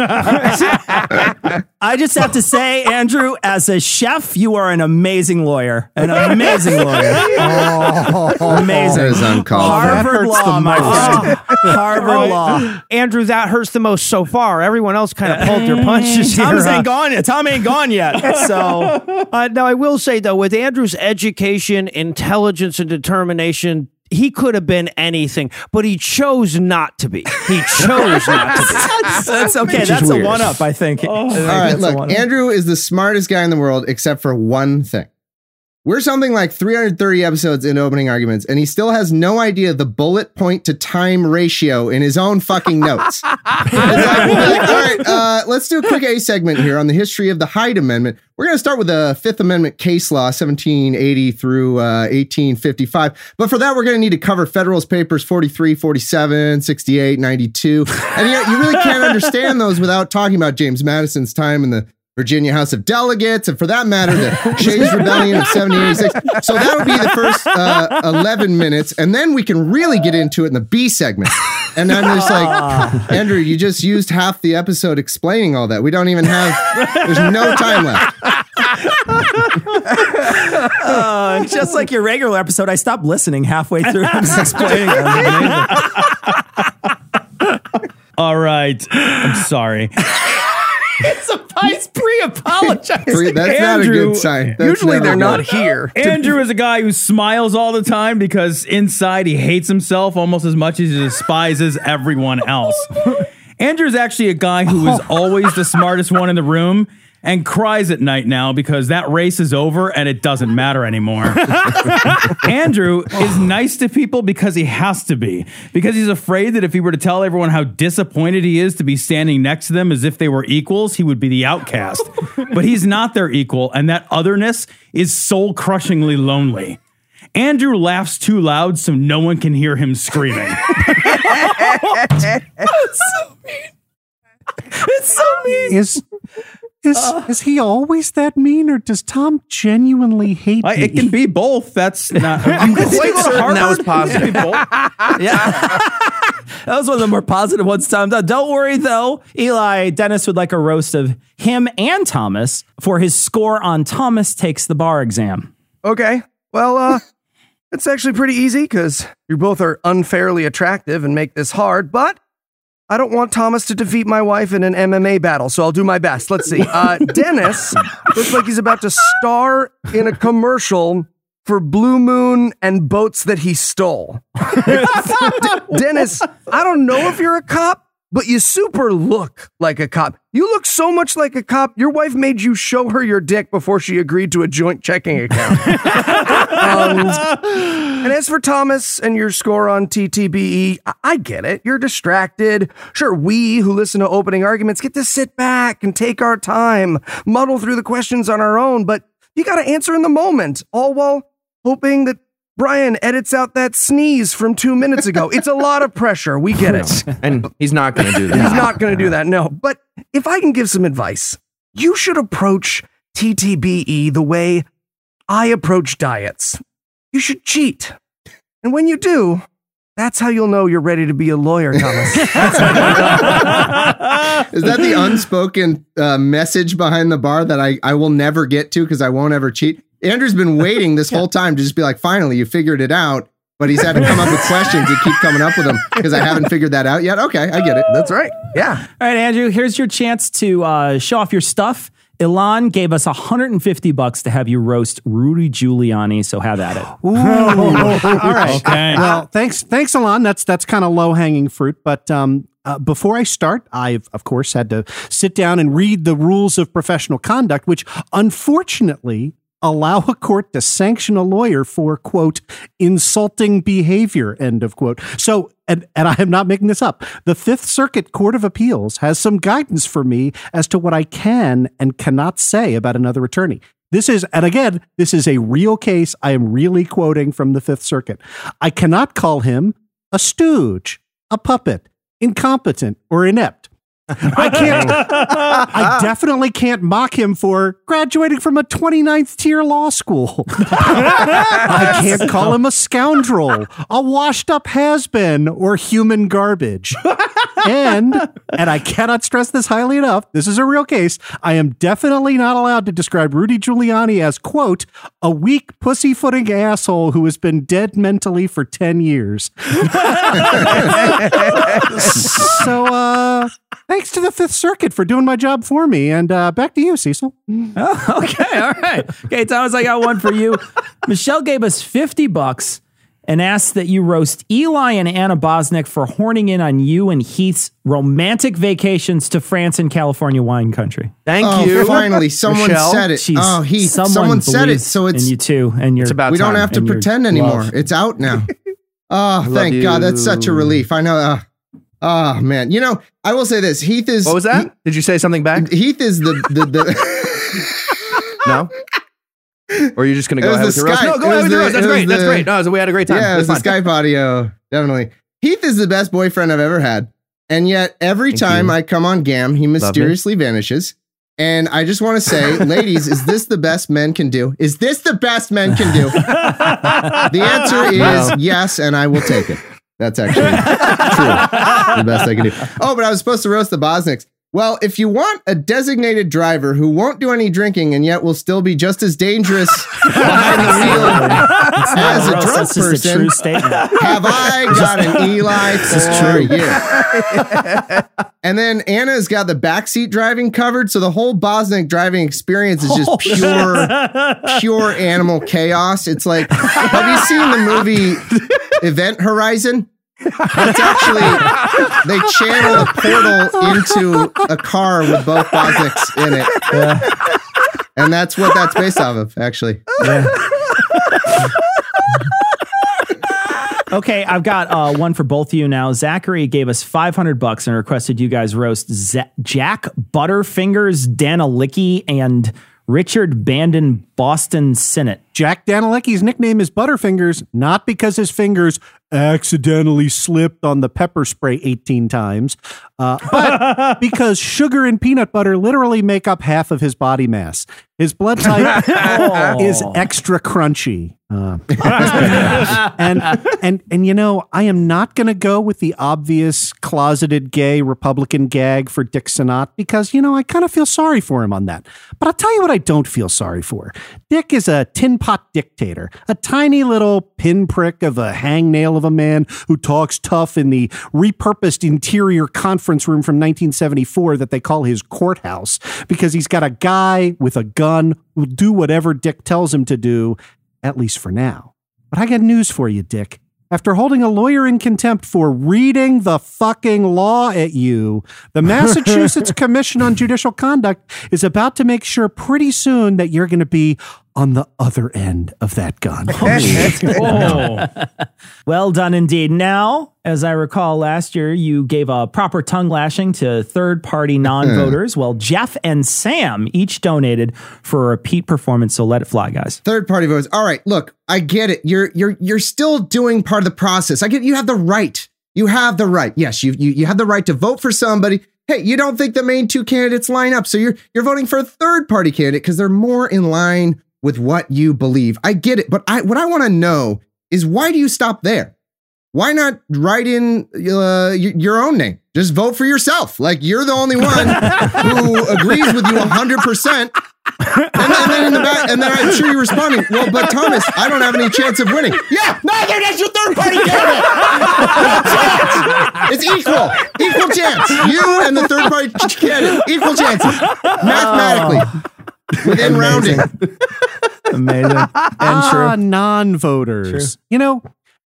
S2: I just have to say, Andrew, as a chef, you are an amazing lawyer. An amazing lawyer. amazing.
S3: That is uncalled for.
S9: That
S2: Harvard Law, my friend. Harvard Law.
S7: Andrew, that hurts the most so far. Everyone else kind of pulled their punches here.
S2: Tom's ain't gone yet. Tom ain't gone yet. So
S7: Uh, now, I will say though, with Andrew's education, intelligence, and determination, he could have been anything, but he chose not to be. He chose not to be.
S2: that's okay. That's a one up, oh. I think.
S3: All right, look, Andrew is the smartest guy in the world except for one thing. We're something like 330 episodes in opening arguments, and he still has no idea the bullet point to time ratio in his own fucking notes. Like, like, all right, uh, let's do a quick A segment here on the history of the Hyde Amendment. We're going to start with the Fifth Amendment case law, 1780 through uh, 1855. But for that, we're going to need to cover Federalist Papers 43, 47, 68, 92. And yet, you really can't understand those without talking about James Madison's time in the Virginia House of Delegates, and for that matter, the Shays Rebellion of 1786. So that would be the first uh, 11 minutes, and then we can really get into it in the B segment. And I'm just like, Andrew, you just used half the episode explaining all that. We don't even have. There's no time left.
S2: Uh, just like your regular episode, I stopped listening halfway through. I was explaining.
S1: All right. I'm sorry.
S2: It's a He's pre-apologizing.
S3: Pre- that's not a good sign. That's
S6: Usually they're
S3: good.
S6: not here.
S1: Andrew is a guy who smiles all the time because inside he hates himself almost as much as he despises everyone else. Andrew is actually a guy who is always the smartest one in the room and cries at night now because that race is over and it doesn't matter anymore. Andrew is nice to people because he has to be, because he's afraid that if he were to tell everyone how disappointed he is to be standing next to them as if they were equals, he would be the outcast. but he's not their equal, and that otherness is soul crushingly lonely. Andrew laughs too loud so no one can hear him screaming.
S2: It's so mean.
S9: Is is is he always that mean, or does Tom genuinely hate
S1: I-
S9: me?
S1: it can be both. That's not. I'm
S8: quite certain that was positive.
S2: Yeah. that was one of the more positive ones, Tom. Uh, Don't worry, though. Eli, Dennis would like a roast of him and Thomas for his score on Thomas Takes the Bar exam.
S6: Okay. Well, uh, it's actually pretty easy because you both are unfairly attractive and make this hard, but I don't want Thomas to defeat my wife in an MMA battle, so I'll do my best. Let's see. Uh, Dennis looks like he's about to star in a commercial for Blue Moon and boats that he stole. Dennis, I don't know if you're a cop, but you super look like a cop. You look so much like a cop. Your wife made you show her your dick before she agreed to a joint checking account. Um, and as for Thomas and your score on TTBE, I-, I get it. You're distracted. Sure, we who listen to opening arguments get to sit back and take our time, muddle through the questions on our own, but you got to answer in the moment, all while hoping that Brian edits out that sneeze from two minutes ago. It's a lot of pressure. We get it.
S8: And he's not going to do that.
S6: He's not going to do that, no. But if I can give some advice, you should approach TTBE the way I approach diets. You should cheat. And when you do, that's how you'll know you're ready to be a lawyer, Thomas.
S3: Is that the unspoken uh, message behind the bar that I, I will never get to because I won't ever cheat? Andrew's been waiting this whole time to just be like, finally, you figured it out. But he's had to come up with questions and keep coming up with them because I haven't figured that out yet. Okay, I get it.
S6: That's right. Yeah.
S2: All right, Andrew, here's your chance to uh, show off your stuff. Ilan gave us 150 bucks to have you roast Rudy Giuliani, so have at it.
S9: Ooh. All right.
S1: Okay.
S9: Well, thanks, thanks, Alon. That's that's kind of low hanging fruit. But um, uh, before I start, I've of course had to sit down and read the rules of professional conduct, which unfortunately allow a court to sanction a lawyer for quote insulting behavior end of quote so and, and i am not making this up the fifth circuit court of appeals has some guidance for me as to what i can and cannot say about another attorney this is, and again, this is a real case. I am really quoting from the Fifth Circuit. I cannot call him a stooge, a puppet, incompetent, or inept. I can't, I definitely can't mock him for graduating from a 29th tier law school. I can't call him a scoundrel, a washed up has been, or human garbage. And, and I cannot stress this highly enough, this is a real case. I am definitely not allowed to describe Rudy Giuliani as, quote, a weak pussyfooting asshole who has been dead mentally for 10 years. so, uh, thanks to the Fifth Circuit for doing my job for me. And uh, back to you, Cecil.
S2: okay, all right. Okay, Thomas, I got one for you. Michelle gave us 50 bucks and asked that you roast Eli and Anna Bosnick for horning in on you and Heath's romantic vacations to France and California wine country.
S8: Thank
S3: oh,
S8: you.
S3: finally, someone
S8: Michelle.
S3: said it.
S2: Jeez,
S3: oh, he, someone, said it. So it's
S2: in you too, and you're
S8: It's about
S3: we don't have to pretend anymore.
S2: love.
S3: It's out now. Oh, thank God. That's such a relief. I know. Uh, oh, man. You know, I will say this. Heath is.
S8: What was that? Did you say something back?
S3: Heath is the. the, the
S8: No. Or are you just going to go ahead
S3: the
S8: with your roast? No, go ahead with your
S3: the-
S8: roast. That's great. That's great. No, so we had a great time.
S3: yeah, it was the. Skype audio. Definitely. Heath is the best boyfriend I've ever had. And yet, every
S8: Thank
S3: time
S8: you.
S3: I come on GAM, he mysteriously vanishes. And I just want to say, ladies, is this the best men can do? Is this the best men can do? the answer is
S8: No.
S3: yes, and I will take it. That's actually true. The best I can do. Oh, but I was supposed to roast the Bosnicks. Well, if you want a designated driver who won't do any drinking and yet will still be just as dangerous behind the wheel as a drunk
S2: a
S3: person,
S2: true
S3: have I got an Eli for you? and then Anna's got the backseat driving covered, so the whole Bosnick driving experience is just pure, pure animal chaos. It's like, have you seen the movie Event Horizon? It's actually they channel a portal into a car with both Bosnicks in it. And that's what that's based off of, actually.
S2: Okay, I've got uh, one for both of you now. Zachary gave us 500 bucks and requested you guys roast Z- Jack Butterfingers, Danilecki, and Richard Bandon Boston Sinnott.
S9: Jack Danilecki's nickname is Butterfingers, not because his fingers accidentally slipped on the pepper spray 18 times, uh, but because sugar and peanut butter literally make up half of his body mass. His blood type is extra crunchy. Uh, and and and you know, I am not going to go with the obvious closeted gay Republican gag for Dick Sinnott because you know I kind of feel sorry for him on that. But I'll tell you what I don't feel sorry for. Dick is a tin pot dictator, a tiny little pinprick of a hangnail of a man who talks tough in the repurposed interior conference room from 1974 that they call his courthouse because he's got a guy with a gun who'll do whatever Dick tells him to do, at least for now. But I got news for you, Dick. After holding a lawyer in contempt for reading the fucking law at you, the Massachusetts Commission on Judicial Conduct is about to make sure pretty soon that you're going to be on the other end of that gun.
S2: Well done indeed. Now, as I recall last year, you gave a proper tongue lashing to third party non voters. well, Jeff and Sam each donated for a repeat performance. So let it fly, guys.
S3: Third party votes. All right, look, I get it. You're you're you're still doing part of the process. I get you have the right. You have the right. Yes, you you, you have the right to vote for somebody. Hey, you don't think the main two candidates line up, so you're you're voting for a third party candidate because they're more in line with what you believe. I get it, but I what I want to know is why do you stop there? Why not write in uh, your own name? Just vote for yourself. Like you're the only one who agrees with you 100%. And then, in the back, and then I'm sure you're responding, well, but Thomas, I don't have any chance of winning. Yeah, no, there, that's your third party candidate. No chance. It's equal, equal chance. You and the third party candidate, equal chances, mathematically, within rounding.
S2: Amazing. And
S9: ah,
S2: true.
S9: non-voters. You know,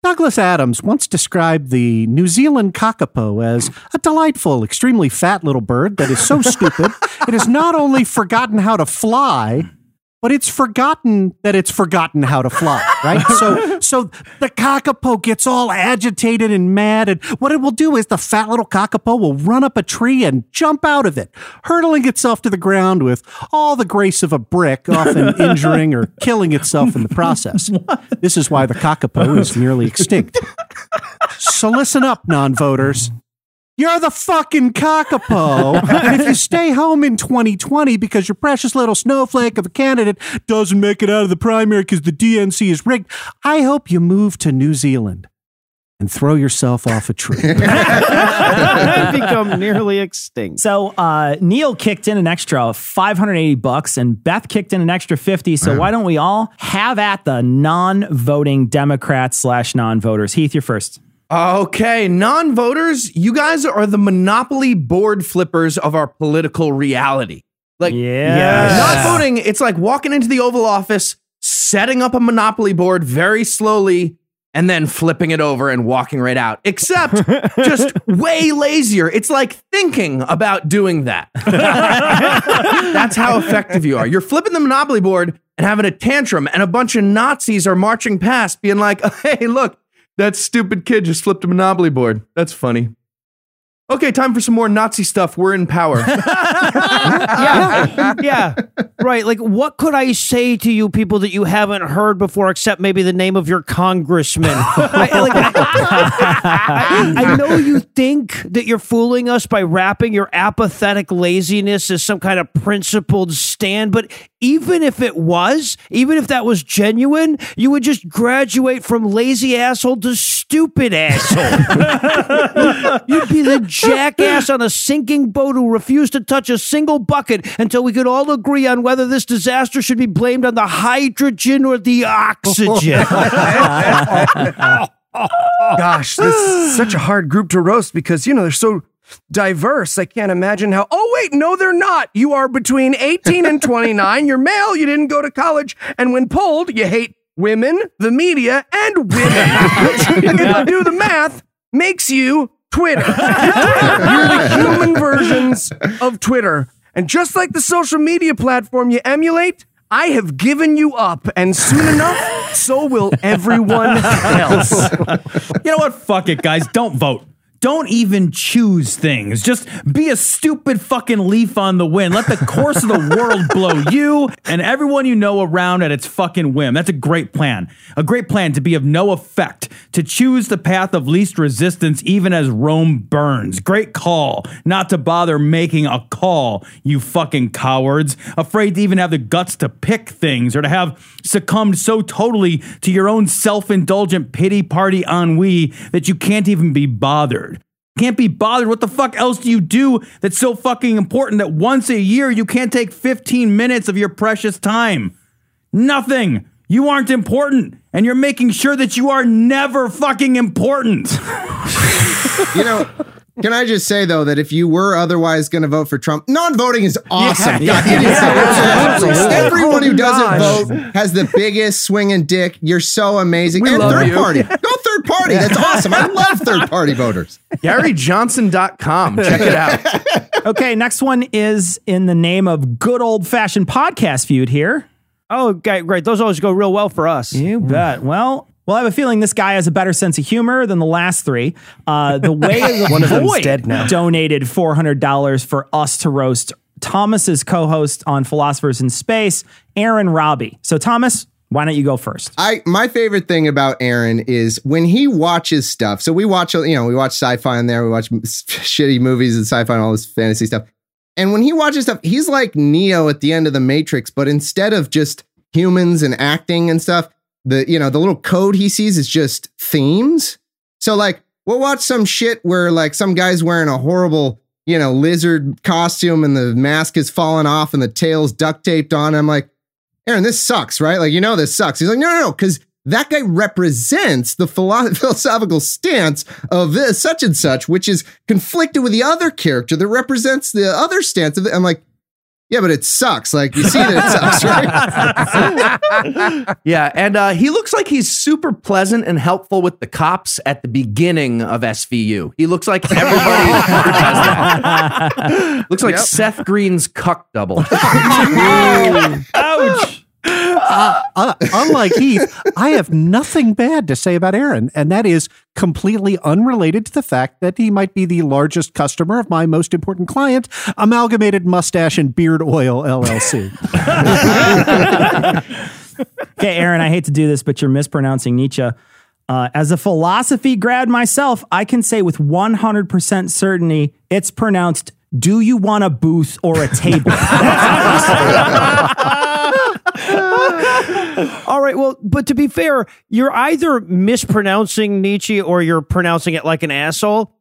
S9: Douglas Adams once described the New Zealand kakapo as a delightful, extremely fat little bird that is so stupid it has not only forgotten how to fly, but it's forgotten that it's forgotten how to fly, right? So, so the kakapo gets all agitated and mad, and what it will do is the fat little kakapo will run up a tree and jump out of it, hurtling itself to the ground with all the grace of a brick, often injuring or killing itself in the process. This is why the kakapo is nearly extinct. So listen up, non-voters. You're the fucking kakapo. and if you stay home in 2020 because your precious little snowflake of a candidate doesn't make it out of the primary because the DNC is rigged, I hope you move to New Zealand and throw yourself off a tree.
S7: become nearly extinct.
S2: So uh, Neil kicked in an extra 580 bucks and Beth kicked in an extra 50. So why don't we all have at the non-voting Democrats slash non-voters? Heath, you're first.
S8: Okay, non voters, you guys are the monopoly board flippers of our political reality. Like,
S2: Yes.
S8: not voting, it's like walking into the Oval Office, setting up a monopoly board very slowly, and then flipping it over and walking right out. Except just way lazier. It's like thinking about doing that. That's how effective you are. You're flipping the monopoly board and having a tantrum, and a bunch of Nazis are marching past, being like, hey, look, that stupid kid just flipped a monopoly board. That's funny. Okay, time for some more Nazi stuff. We're in power.
S7: yeah, yeah, right. Like, what could I say to you people that you haven't heard before, except maybe the name of your congressman? I, like, I, I know you think that you're fooling us by wrapping your apathetic laziness as some kind of principled stand, but even if it was, even if that was genuine, you would just graduate from lazy asshole to stupid asshole. You'd be the jackass on a sinking boat who refused to touch a single bucket until we could all agree on whether this disaster should be blamed on the hydrogen or the oxygen.
S6: Gosh, this is such a hard group to roast because, you know, they're so diverse. I can't imagine how. Oh, wait, no, they're not. You are between 18 and 29. You're male. You didn't go to college. And when polled, you hate women, the media, and women. If you do the math, makes you Twitter. You're the human versions of Twitter. And just like the social media platform you emulate, I have given you up, and soon enough, so will everyone else.
S1: You know what? Fuck it, guys. Don't vote. Don't even choose things. Just be a stupid fucking leaf on the wind. Let the course of the world blow you and everyone you know around at its fucking whim. That's a great plan. A great plan to be of no effect, to choose the path of least resistance even as Rome burns. Great call. Not to bother making a call, you fucking cowards. Afraid to even have the guts to pick things or to have succumbed so totally to your own self indulgent pity party ennui that you can't even be bothered can't be bothered. What the fuck else do you do that's so fucking important that once a year you can't take 15 minutes of your precious time? Nothing. You aren't important, and you're making sure that you are never fucking important.
S3: You know, can I just say though that if you were otherwise going to vote for Trump, non-voting is awesome.
S1: Yeah,
S3: God, it is so-
S6: absolutely.
S3: Everyone who
S6: Oh,
S3: doesn't vote has the biggest swinging dick. You're so amazing.
S8: We
S3: and
S8: love
S3: third
S8: you.
S3: party, go third party. That's awesome. I love third party voters.
S8: GaryJohnson.com. Check it out.
S2: Okay, next one is in the name of good old fashioned podcast feud here.
S7: oh, okay, great. Those always go real well for us.
S2: You mm. bet. Well, well, I have a feeling this guy has a better sense of humor than the last three. Uh, the way of the
S6: One of them's dead now.
S2: donated four hundred dollars for us to roast Thomas's co-host on Philosophers in Space, Aaron Rabi. So, Thomas, why don't you go first?
S3: I my favorite thing about Aaron is when he watches stuff. So we watch, you know, we watch sci-fi in there. We watch shitty movies and sci-fi and all this fantasy stuff. And when he watches stuff, he's like Neo at the end of the Matrix, but instead of just humans and acting and stuff, the you know the little code he sees is just themes. So like we'll watch some shit where like some guy's wearing a horrible you know lizard costume and the mask is falling off and the tail's duct taped on. I'm like, Aaron, this sucks, right? Like you know this sucks. He's like, no, no, no, because that guy represents the philo- philosophical stance of this such and such, which is conflicted with the other character that represents the other stance of it. I'm like, yeah, but it sucks. Like you see that it sucks, right?
S8: Yeah, and uh, he looks like he's super pleasant and helpful with the cops at the beginning of SVU. He looks like everybody does that. Looks like Seth Green's cuck double.
S1: Ouch.
S9: Uh, uh, unlike Heath, I have nothing bad to say about Aaron, and that is completely unrelated to the fact that he might be the largest customer of my most important client, Amalgamated Mustache and Beard Oil LLC.
S2: Okay, Aaron, I hate to do this, but you're mispronouncing Nietzsche. Uh, as a philosophy grad myself, I can say with 100% certainty it's pronounced do you want a booth or a table?
S7: All right. Well, but to be fair, you're either mispronouncing Nietzsche or you're pronouncing it like an asshole.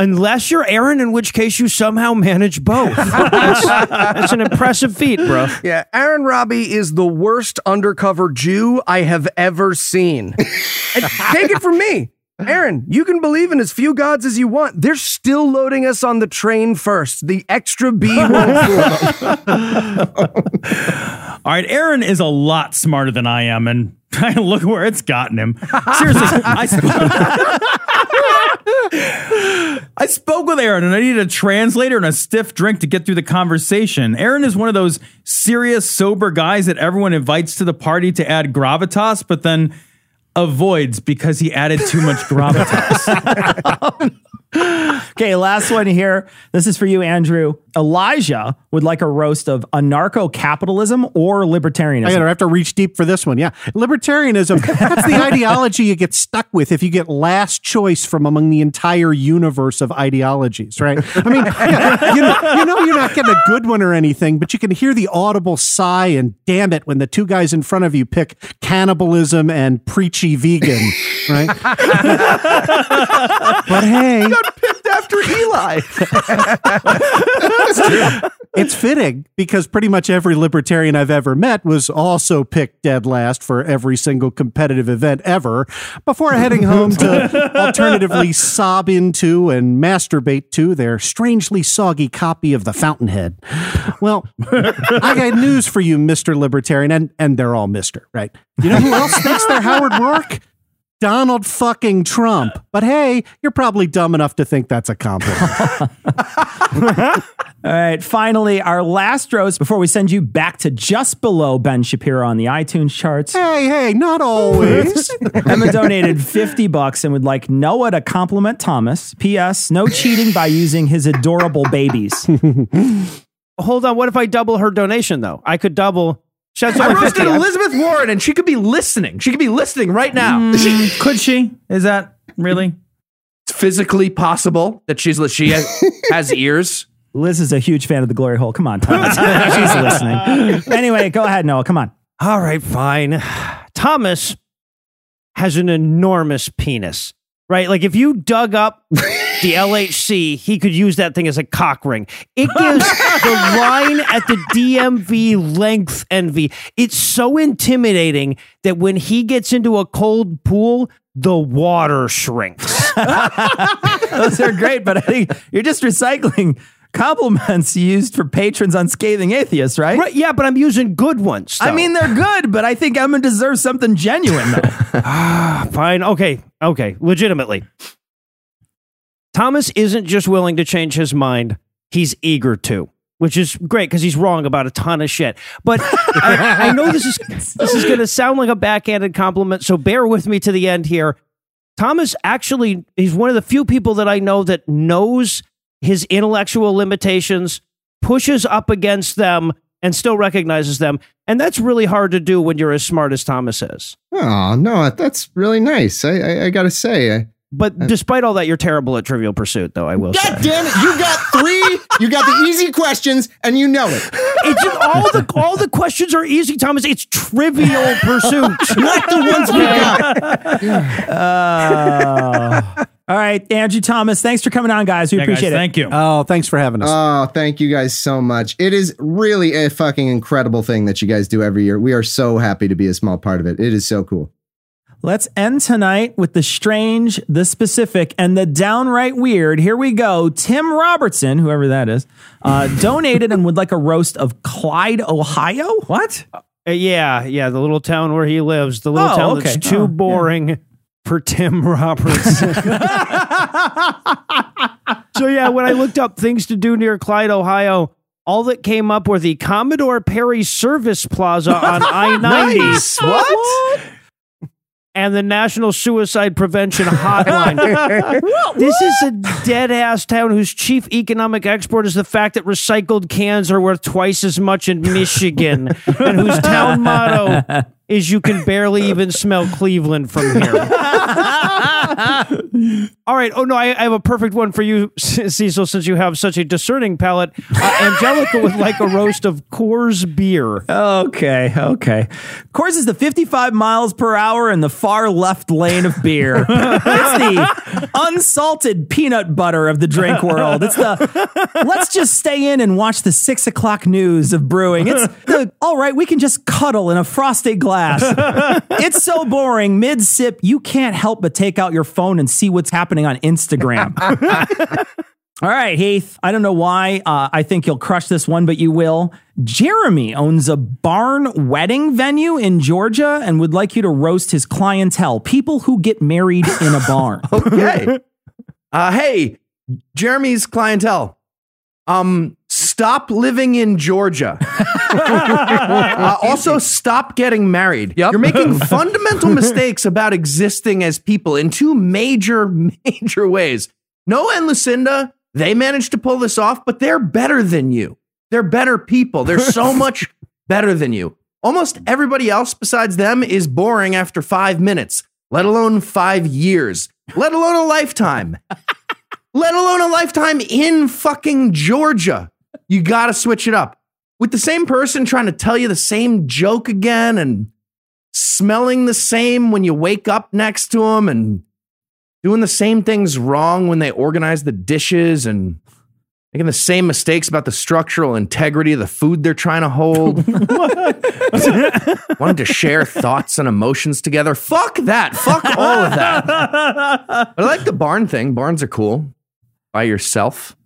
S7: Unless you're Aaron, in which case you somehow manage both. that's, that's an impressive feat, bro.
S6: Yeah, Aaron Rabi is the worst undercover Jew I have ever seen. take it from me. Aaron, you can believe in as few gods as you want. They're still loading us on the train first. The extra B won't fool them.
S1: All right, Aaron is a lot smarter than I am, and look where it's gotten him. Seriously, I, sp- I spoke with Aaron, and I needed a translator and a stiff drink to get through the conversation. Aaron is one of those serious, sober guys that everyone invites to the party to add gravitas, but then
S10: avoids because he added too much gravitas.
S2: Okay, last one here. This is for you, Andrew. Elijah would like a roast of anarcho capitalism or libertarianism.
S9: I gotta have to reach deep for this one. Yeah. Libertarianism, that's the ideology you get stuck with if you get last choice from among the entire universe of ideologies, right? I mean, yeah, you, know, you know, you're not getting a good one or anything, but you can hear the audible sigh and damn it when the two guys in front of you pick cannibalism and preachy vegan, right? but hey, he
S8: got picked after Eli.
S9: it's fitting because pretty much every libertarian I've ever met was also picked dead last for every single competitive event ever before heading home to alternatively sob into and masturbate to their strangely soggy copy of The Fountainhead. Well, I got news for you, Mr. Libertarian, and, and they're all Mr., right? You know who else thinks they're Howard Roark? Donald fucking Trump. But hey, you're probably dumb enough to think that's a compliment.
S2: All right, finally, our last roast before we send you back to just below Ben Shapiro on the iTunes charts.
S9: hey, hey, not always.
S2: Emma donated 50 bucks and would like Noah to compliment Thomas. P.S. No cheating by using his adorable babies.
S7: Hold on. What if I double her donation though? I could double. That's
S8: I roasted
S7: 50.
S8: Elizabeth Warren, and she could be listening. She could be listening right now.
S10: Mm, Could she? Is that really?
S8: It's physically possible that she's she has, has ears.
S2: Liz is a huge fan of the glory hole. Come on, Thomas. She's listening. Anyway, go ahead, Noah. Come on.
S7: All right, fine. Thomas has an enormous penis, right? Like if you dug up the LHC, he could use that thing as a cock ring. It gives the line at the DMV length envy. It's so intimidating that when he gets into a cold pool, the water shrinks.
S2: Those are great, but I think you're just recycling compliments used for patrons on Scathing Atheists, right?
S7: Right, yeah, but I'm using good ones.
S2: I mean, they're good, but I think Emma deserves something genuine, though.
S7: Ah, fine. Okay. Okay. Legitimately. Thomas isn't just willing to change his mind, he's eager to, which is great because he's wrong about a ton of shit. But I, I know this is this is going to sound like a backhanded compliment, so bear with me to the end here. Thomas actually he's one of the few people that I know that knows his intellectual limitations, pushes up against them, and still recognizes them. And that's really hard to do when you're as smart as Thomas is.
S3: Oh no, that's really nice. I I, I gotta say. I,
S7: But despite all that, you're terrible at Trivial Pursuit, though. I will say.
S3: God damn it! You got three. you got the easy questions, and you know it.
S7: It's just all the all the questions are easy, Thomas. It's Trivial Pursuit,
S3: not the ones we got.
S2: Uh, all right, Andrew Thomas, thanks for coming on, guys. We
S10: Yeah, guys,
S2: appreciate it.
S10: thank you.
S9: oh, thanks for having us.
S3: Oh, thank you guys so much. It is really a fucking incredible thing that you guys do every year. We are so happy to be a small part of it. It is so cool.
S2: Let's end tonight with the strange, the specific, and the downright weird. Here we go. Tim Robertson, whoever that is, uh, donated and would like a roast of Clyde, Ohio. What?
S7: Uh, yeah, yeah, the little town where he lives, the little
S2: Oh,
S7: town
S2: okay.
S7: that's too
S2: Oh, yeah.
S7: boring for Tim Robertson. so yeah, when I looked up things to do near Clyde, Ohio, all that came up were the Commodore Perry Service Plaza on I ninety.
S3: Nice. What?
S7: And the National Suicide Prevention Hotline. this is a dead ass town whose chief economic export is the fact that recycled cans are worth twice as much in Michigan, and whose town motto is you can barely even smell Cleveland from here. All right. Oh no, I, I have a perfect one for you, Cecil. Since you have such a discerning palate, uh, Angelica would like a roast of Coors beer.
S2: Okay, okay. Coors is the 55 miles per hour in the far left lane of beer. it's the unsalted peanut butter of the drink world. It's the let's just stay in and watch the six o'clock news of brewing. It's the all right, we can just cuddle in a frosted glass. It's so boring. Mid sip, you can't help but take out your phone and see what's happening on Instagram. All right, Heath. I don't know why. Uh, I think you'll crush this one, but you will. Jeremy owns a barn wedding venue in Georgia and would like you to roast his clientele, people who get married in a barn.
S8: Okay. uh, hey, Jeremy's clientele. Um, s- stop living in Georgia. Uh, also, stop getting married.
S6: Yep.
S8: You're making fundamental mistakes about existing as people in two major, major ways. Noah and Lucinda, they managed to pull this off, but they're better than you. They're better people. They're so much better than you. Almost everybody else besides them is boring after five minutes, let alone five years, let alone a lifetime, let alone a lifetime in fucking Georgia. You got to switch it up. With the same person trying to tell you the same joke again and smelling the same when you wake up next to them and doing the same things wrong when they organize the dishes and making the same mistakes about the structural integrity of the food they're trying to hold. Wanted to share thoughts and emotions together. Fuck that. Fuck all of that. But I like the barn thing. Barns are cool. By yourself.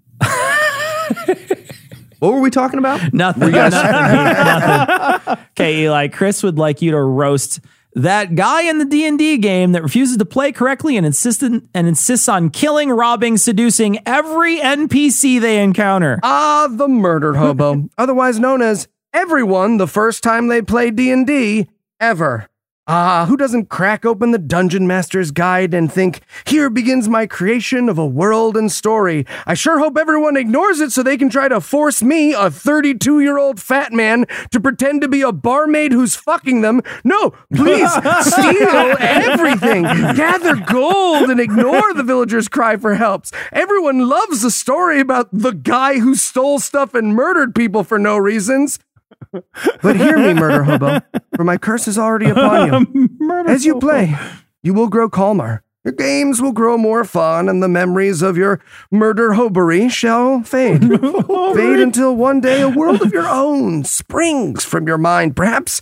S8: What were we talking about?
S2: Nothing.
S8: Guys-
S2: nothing. Okay, Eli. Chris would like you to roast that guy in the D and D game that refuses to play correctly and insistent and insists on killing, robbing, seducing every NPC they encounter.
S6: Ah, the murder hobo, otherwise known as everyone the first time they play D&D ever. Ah, who doesn't crack open the Dungeon Master's Guide and think, here begins my creation of a world and story. I sure hope everyone ignores it so they can try to force me, a 32 year old fat man, to pretend to be a barmaid who's fucking them. No, please steal everything. Gather gold and ignore the villagers' cry for helps. Everyone loves a story about the guy who stole stuff and murdered people for no reasons. But hear me, murder hobo, for my curse is already upon you. As you play, you will grow calmer. Your games will grow more fun, and the memories of your murder hobery shall fade. fade until one day a world of your own springs from your mind. Perhaps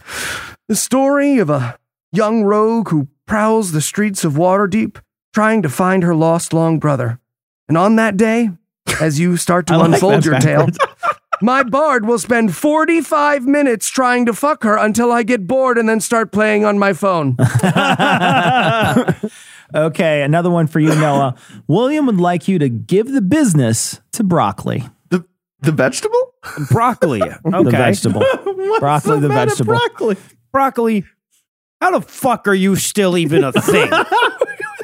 S6: the story of a young rogue who prowls the streets of Waterdeep, trying to find her lost long brother. And on that day, as you start to
S10: like
S6: unfold your tale,
S10: backwards.
S6: my bard will spend 45 minutes trying to fuck her until I get bored and then start playing on my phone.
S2: Okay, another one for you, Noah. William would like you to give the business to broccoli.
S8: The the vegetable?
S7: Broccoli. Okay.
S2: The vegetable. broccoli, the vegetable.
S7: Broccoli. Broccoli. How the fuck are you still even a thing?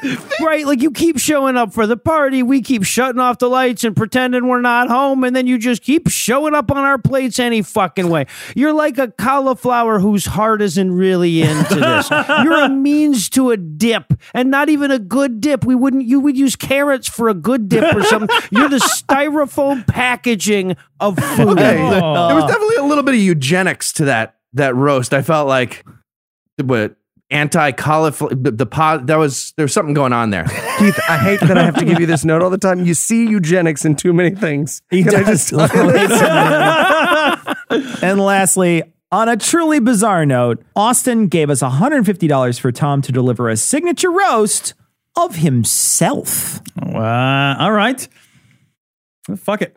S7: right? Like you keep showing up for the party, we keep shutting off the lights and pretending we're not home, and then you just keep showing up on our plates any fucking way. You're like a cauliflower whose heart isn't really into this. You're a means to a dip, and not even a good dip. We wouldn't. You would use carrots for a good dip or something. You're the styrofoam packaging of food.
S8: Okay. There was definitely a little bit of eugenics to that that roast. I felt like what anti cauliflower the, the pod that was there was something going on there.
S6: Keith, I hate that I have to give you this note all the time. You see eugenics in too many things.
S2: He
S6: Can I
S2: does.
S6: just
S2: and lastly, on a truly bizarre note, Austin gave us $150 for Tom to deliver a signature roast of himself.
S10: Uh, all right. Well, Fuck it.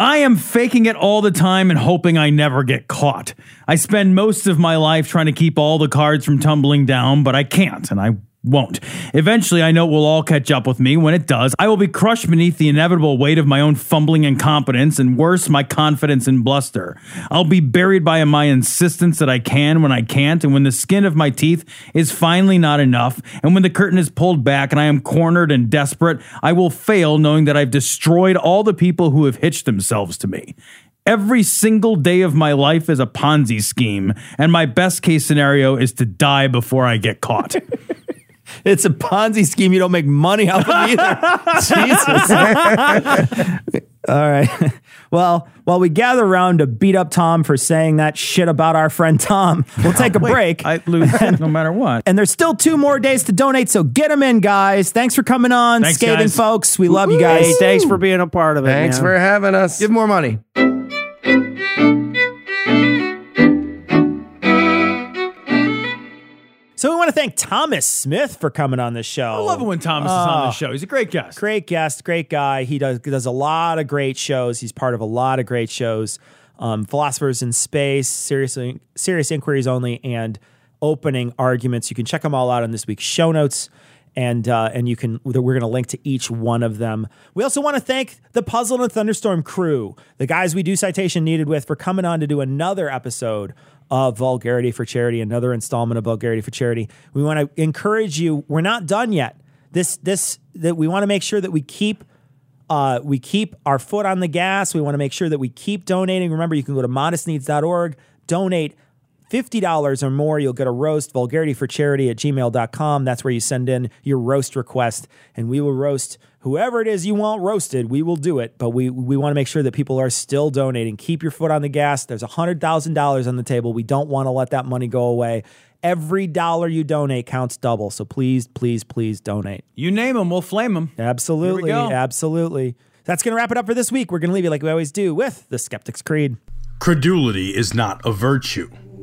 S10: I am faking it all the time and hoping I never get caught. I spend most of my life trying to keep all the cards from tumbling down, but I can't and I won't. Eventually, I know it will all catch up with me. When it does, I will be crushed beneath the inevitable weight of my own fumbling incompetence and worse, my confidence and bluster. I'll be buried by my insistence that I can when I can't, and when the skin of my teeth is finally not enough, and when the curtain is pulled back and I am cornered and desperate, I will fail knowing that I've destroyed all the people who have hitched themselves to me. Every single day of my life is a Ponzi scheme, and my best case scenario is to die before I get caught.
S2: It's a Ponzi scheme you don't make money off of either. Jesus. All right. Well, while we gather around to beat up Tom for saying that shit about our friend Tom, we'll take a
S10: Wait,
S2: break.
S10: I lose no matter what.
S2: and there's still two more days to donate, so get them in, guys. Thanks for coming on,
S10: Thanks,
S2: skating
S10: guys.
S2: folks. We love you guys.
S7: Hey, thanks for being a part of it.
S6: Thanks
S7: man.
S6: for having us.
S8: Give more money.
S2: So we want to thank Thomas Smith for coming on the show.
S10: I love it when Thomas is on the show. He's a great guest.
S2: Great guest, great guy. He does does a lot of great shows. He's part of a lot of great shows. Um, Philosophers in Space, seriously, serious inquiries only, and opening arguments. You can check them all out on this week's show notes. and uh, and you can we're going to link to each one of them. We also want to thank the Puzzle and Thunderstorm crew, the guys we do citation needed with, for coming on to do another episode of Vulgarity for Charity, another installment of Vulgarity for Charity. We want to encourage you. We're not done yet. This this that we want to make sure that we keep uh, we keep our foot on the gas. We want to make sure that we keep donating. Remember, you can go to modestneeds.org, donate $50 or more. You'll get a roast, vulgarity for charity at gmail.com. That's where you send in your roast request, and we will roast whoever it is you want roasted. We will do it, but we, we want to make sure that people are still donating. Keep your foot on the gas. There's $100,000 on the table. We don't want to let that money go away. Every dollar you donate counts double. So please, please, please donate.
S10: You name them, we'll flame them.
S2: Absolutely.
S10: go.
S2: Absolutely. That's going to wrap it up for this week. We're going to leave you like we always do with the Skeptic's Creed.
S1: Credulity is not a virtue.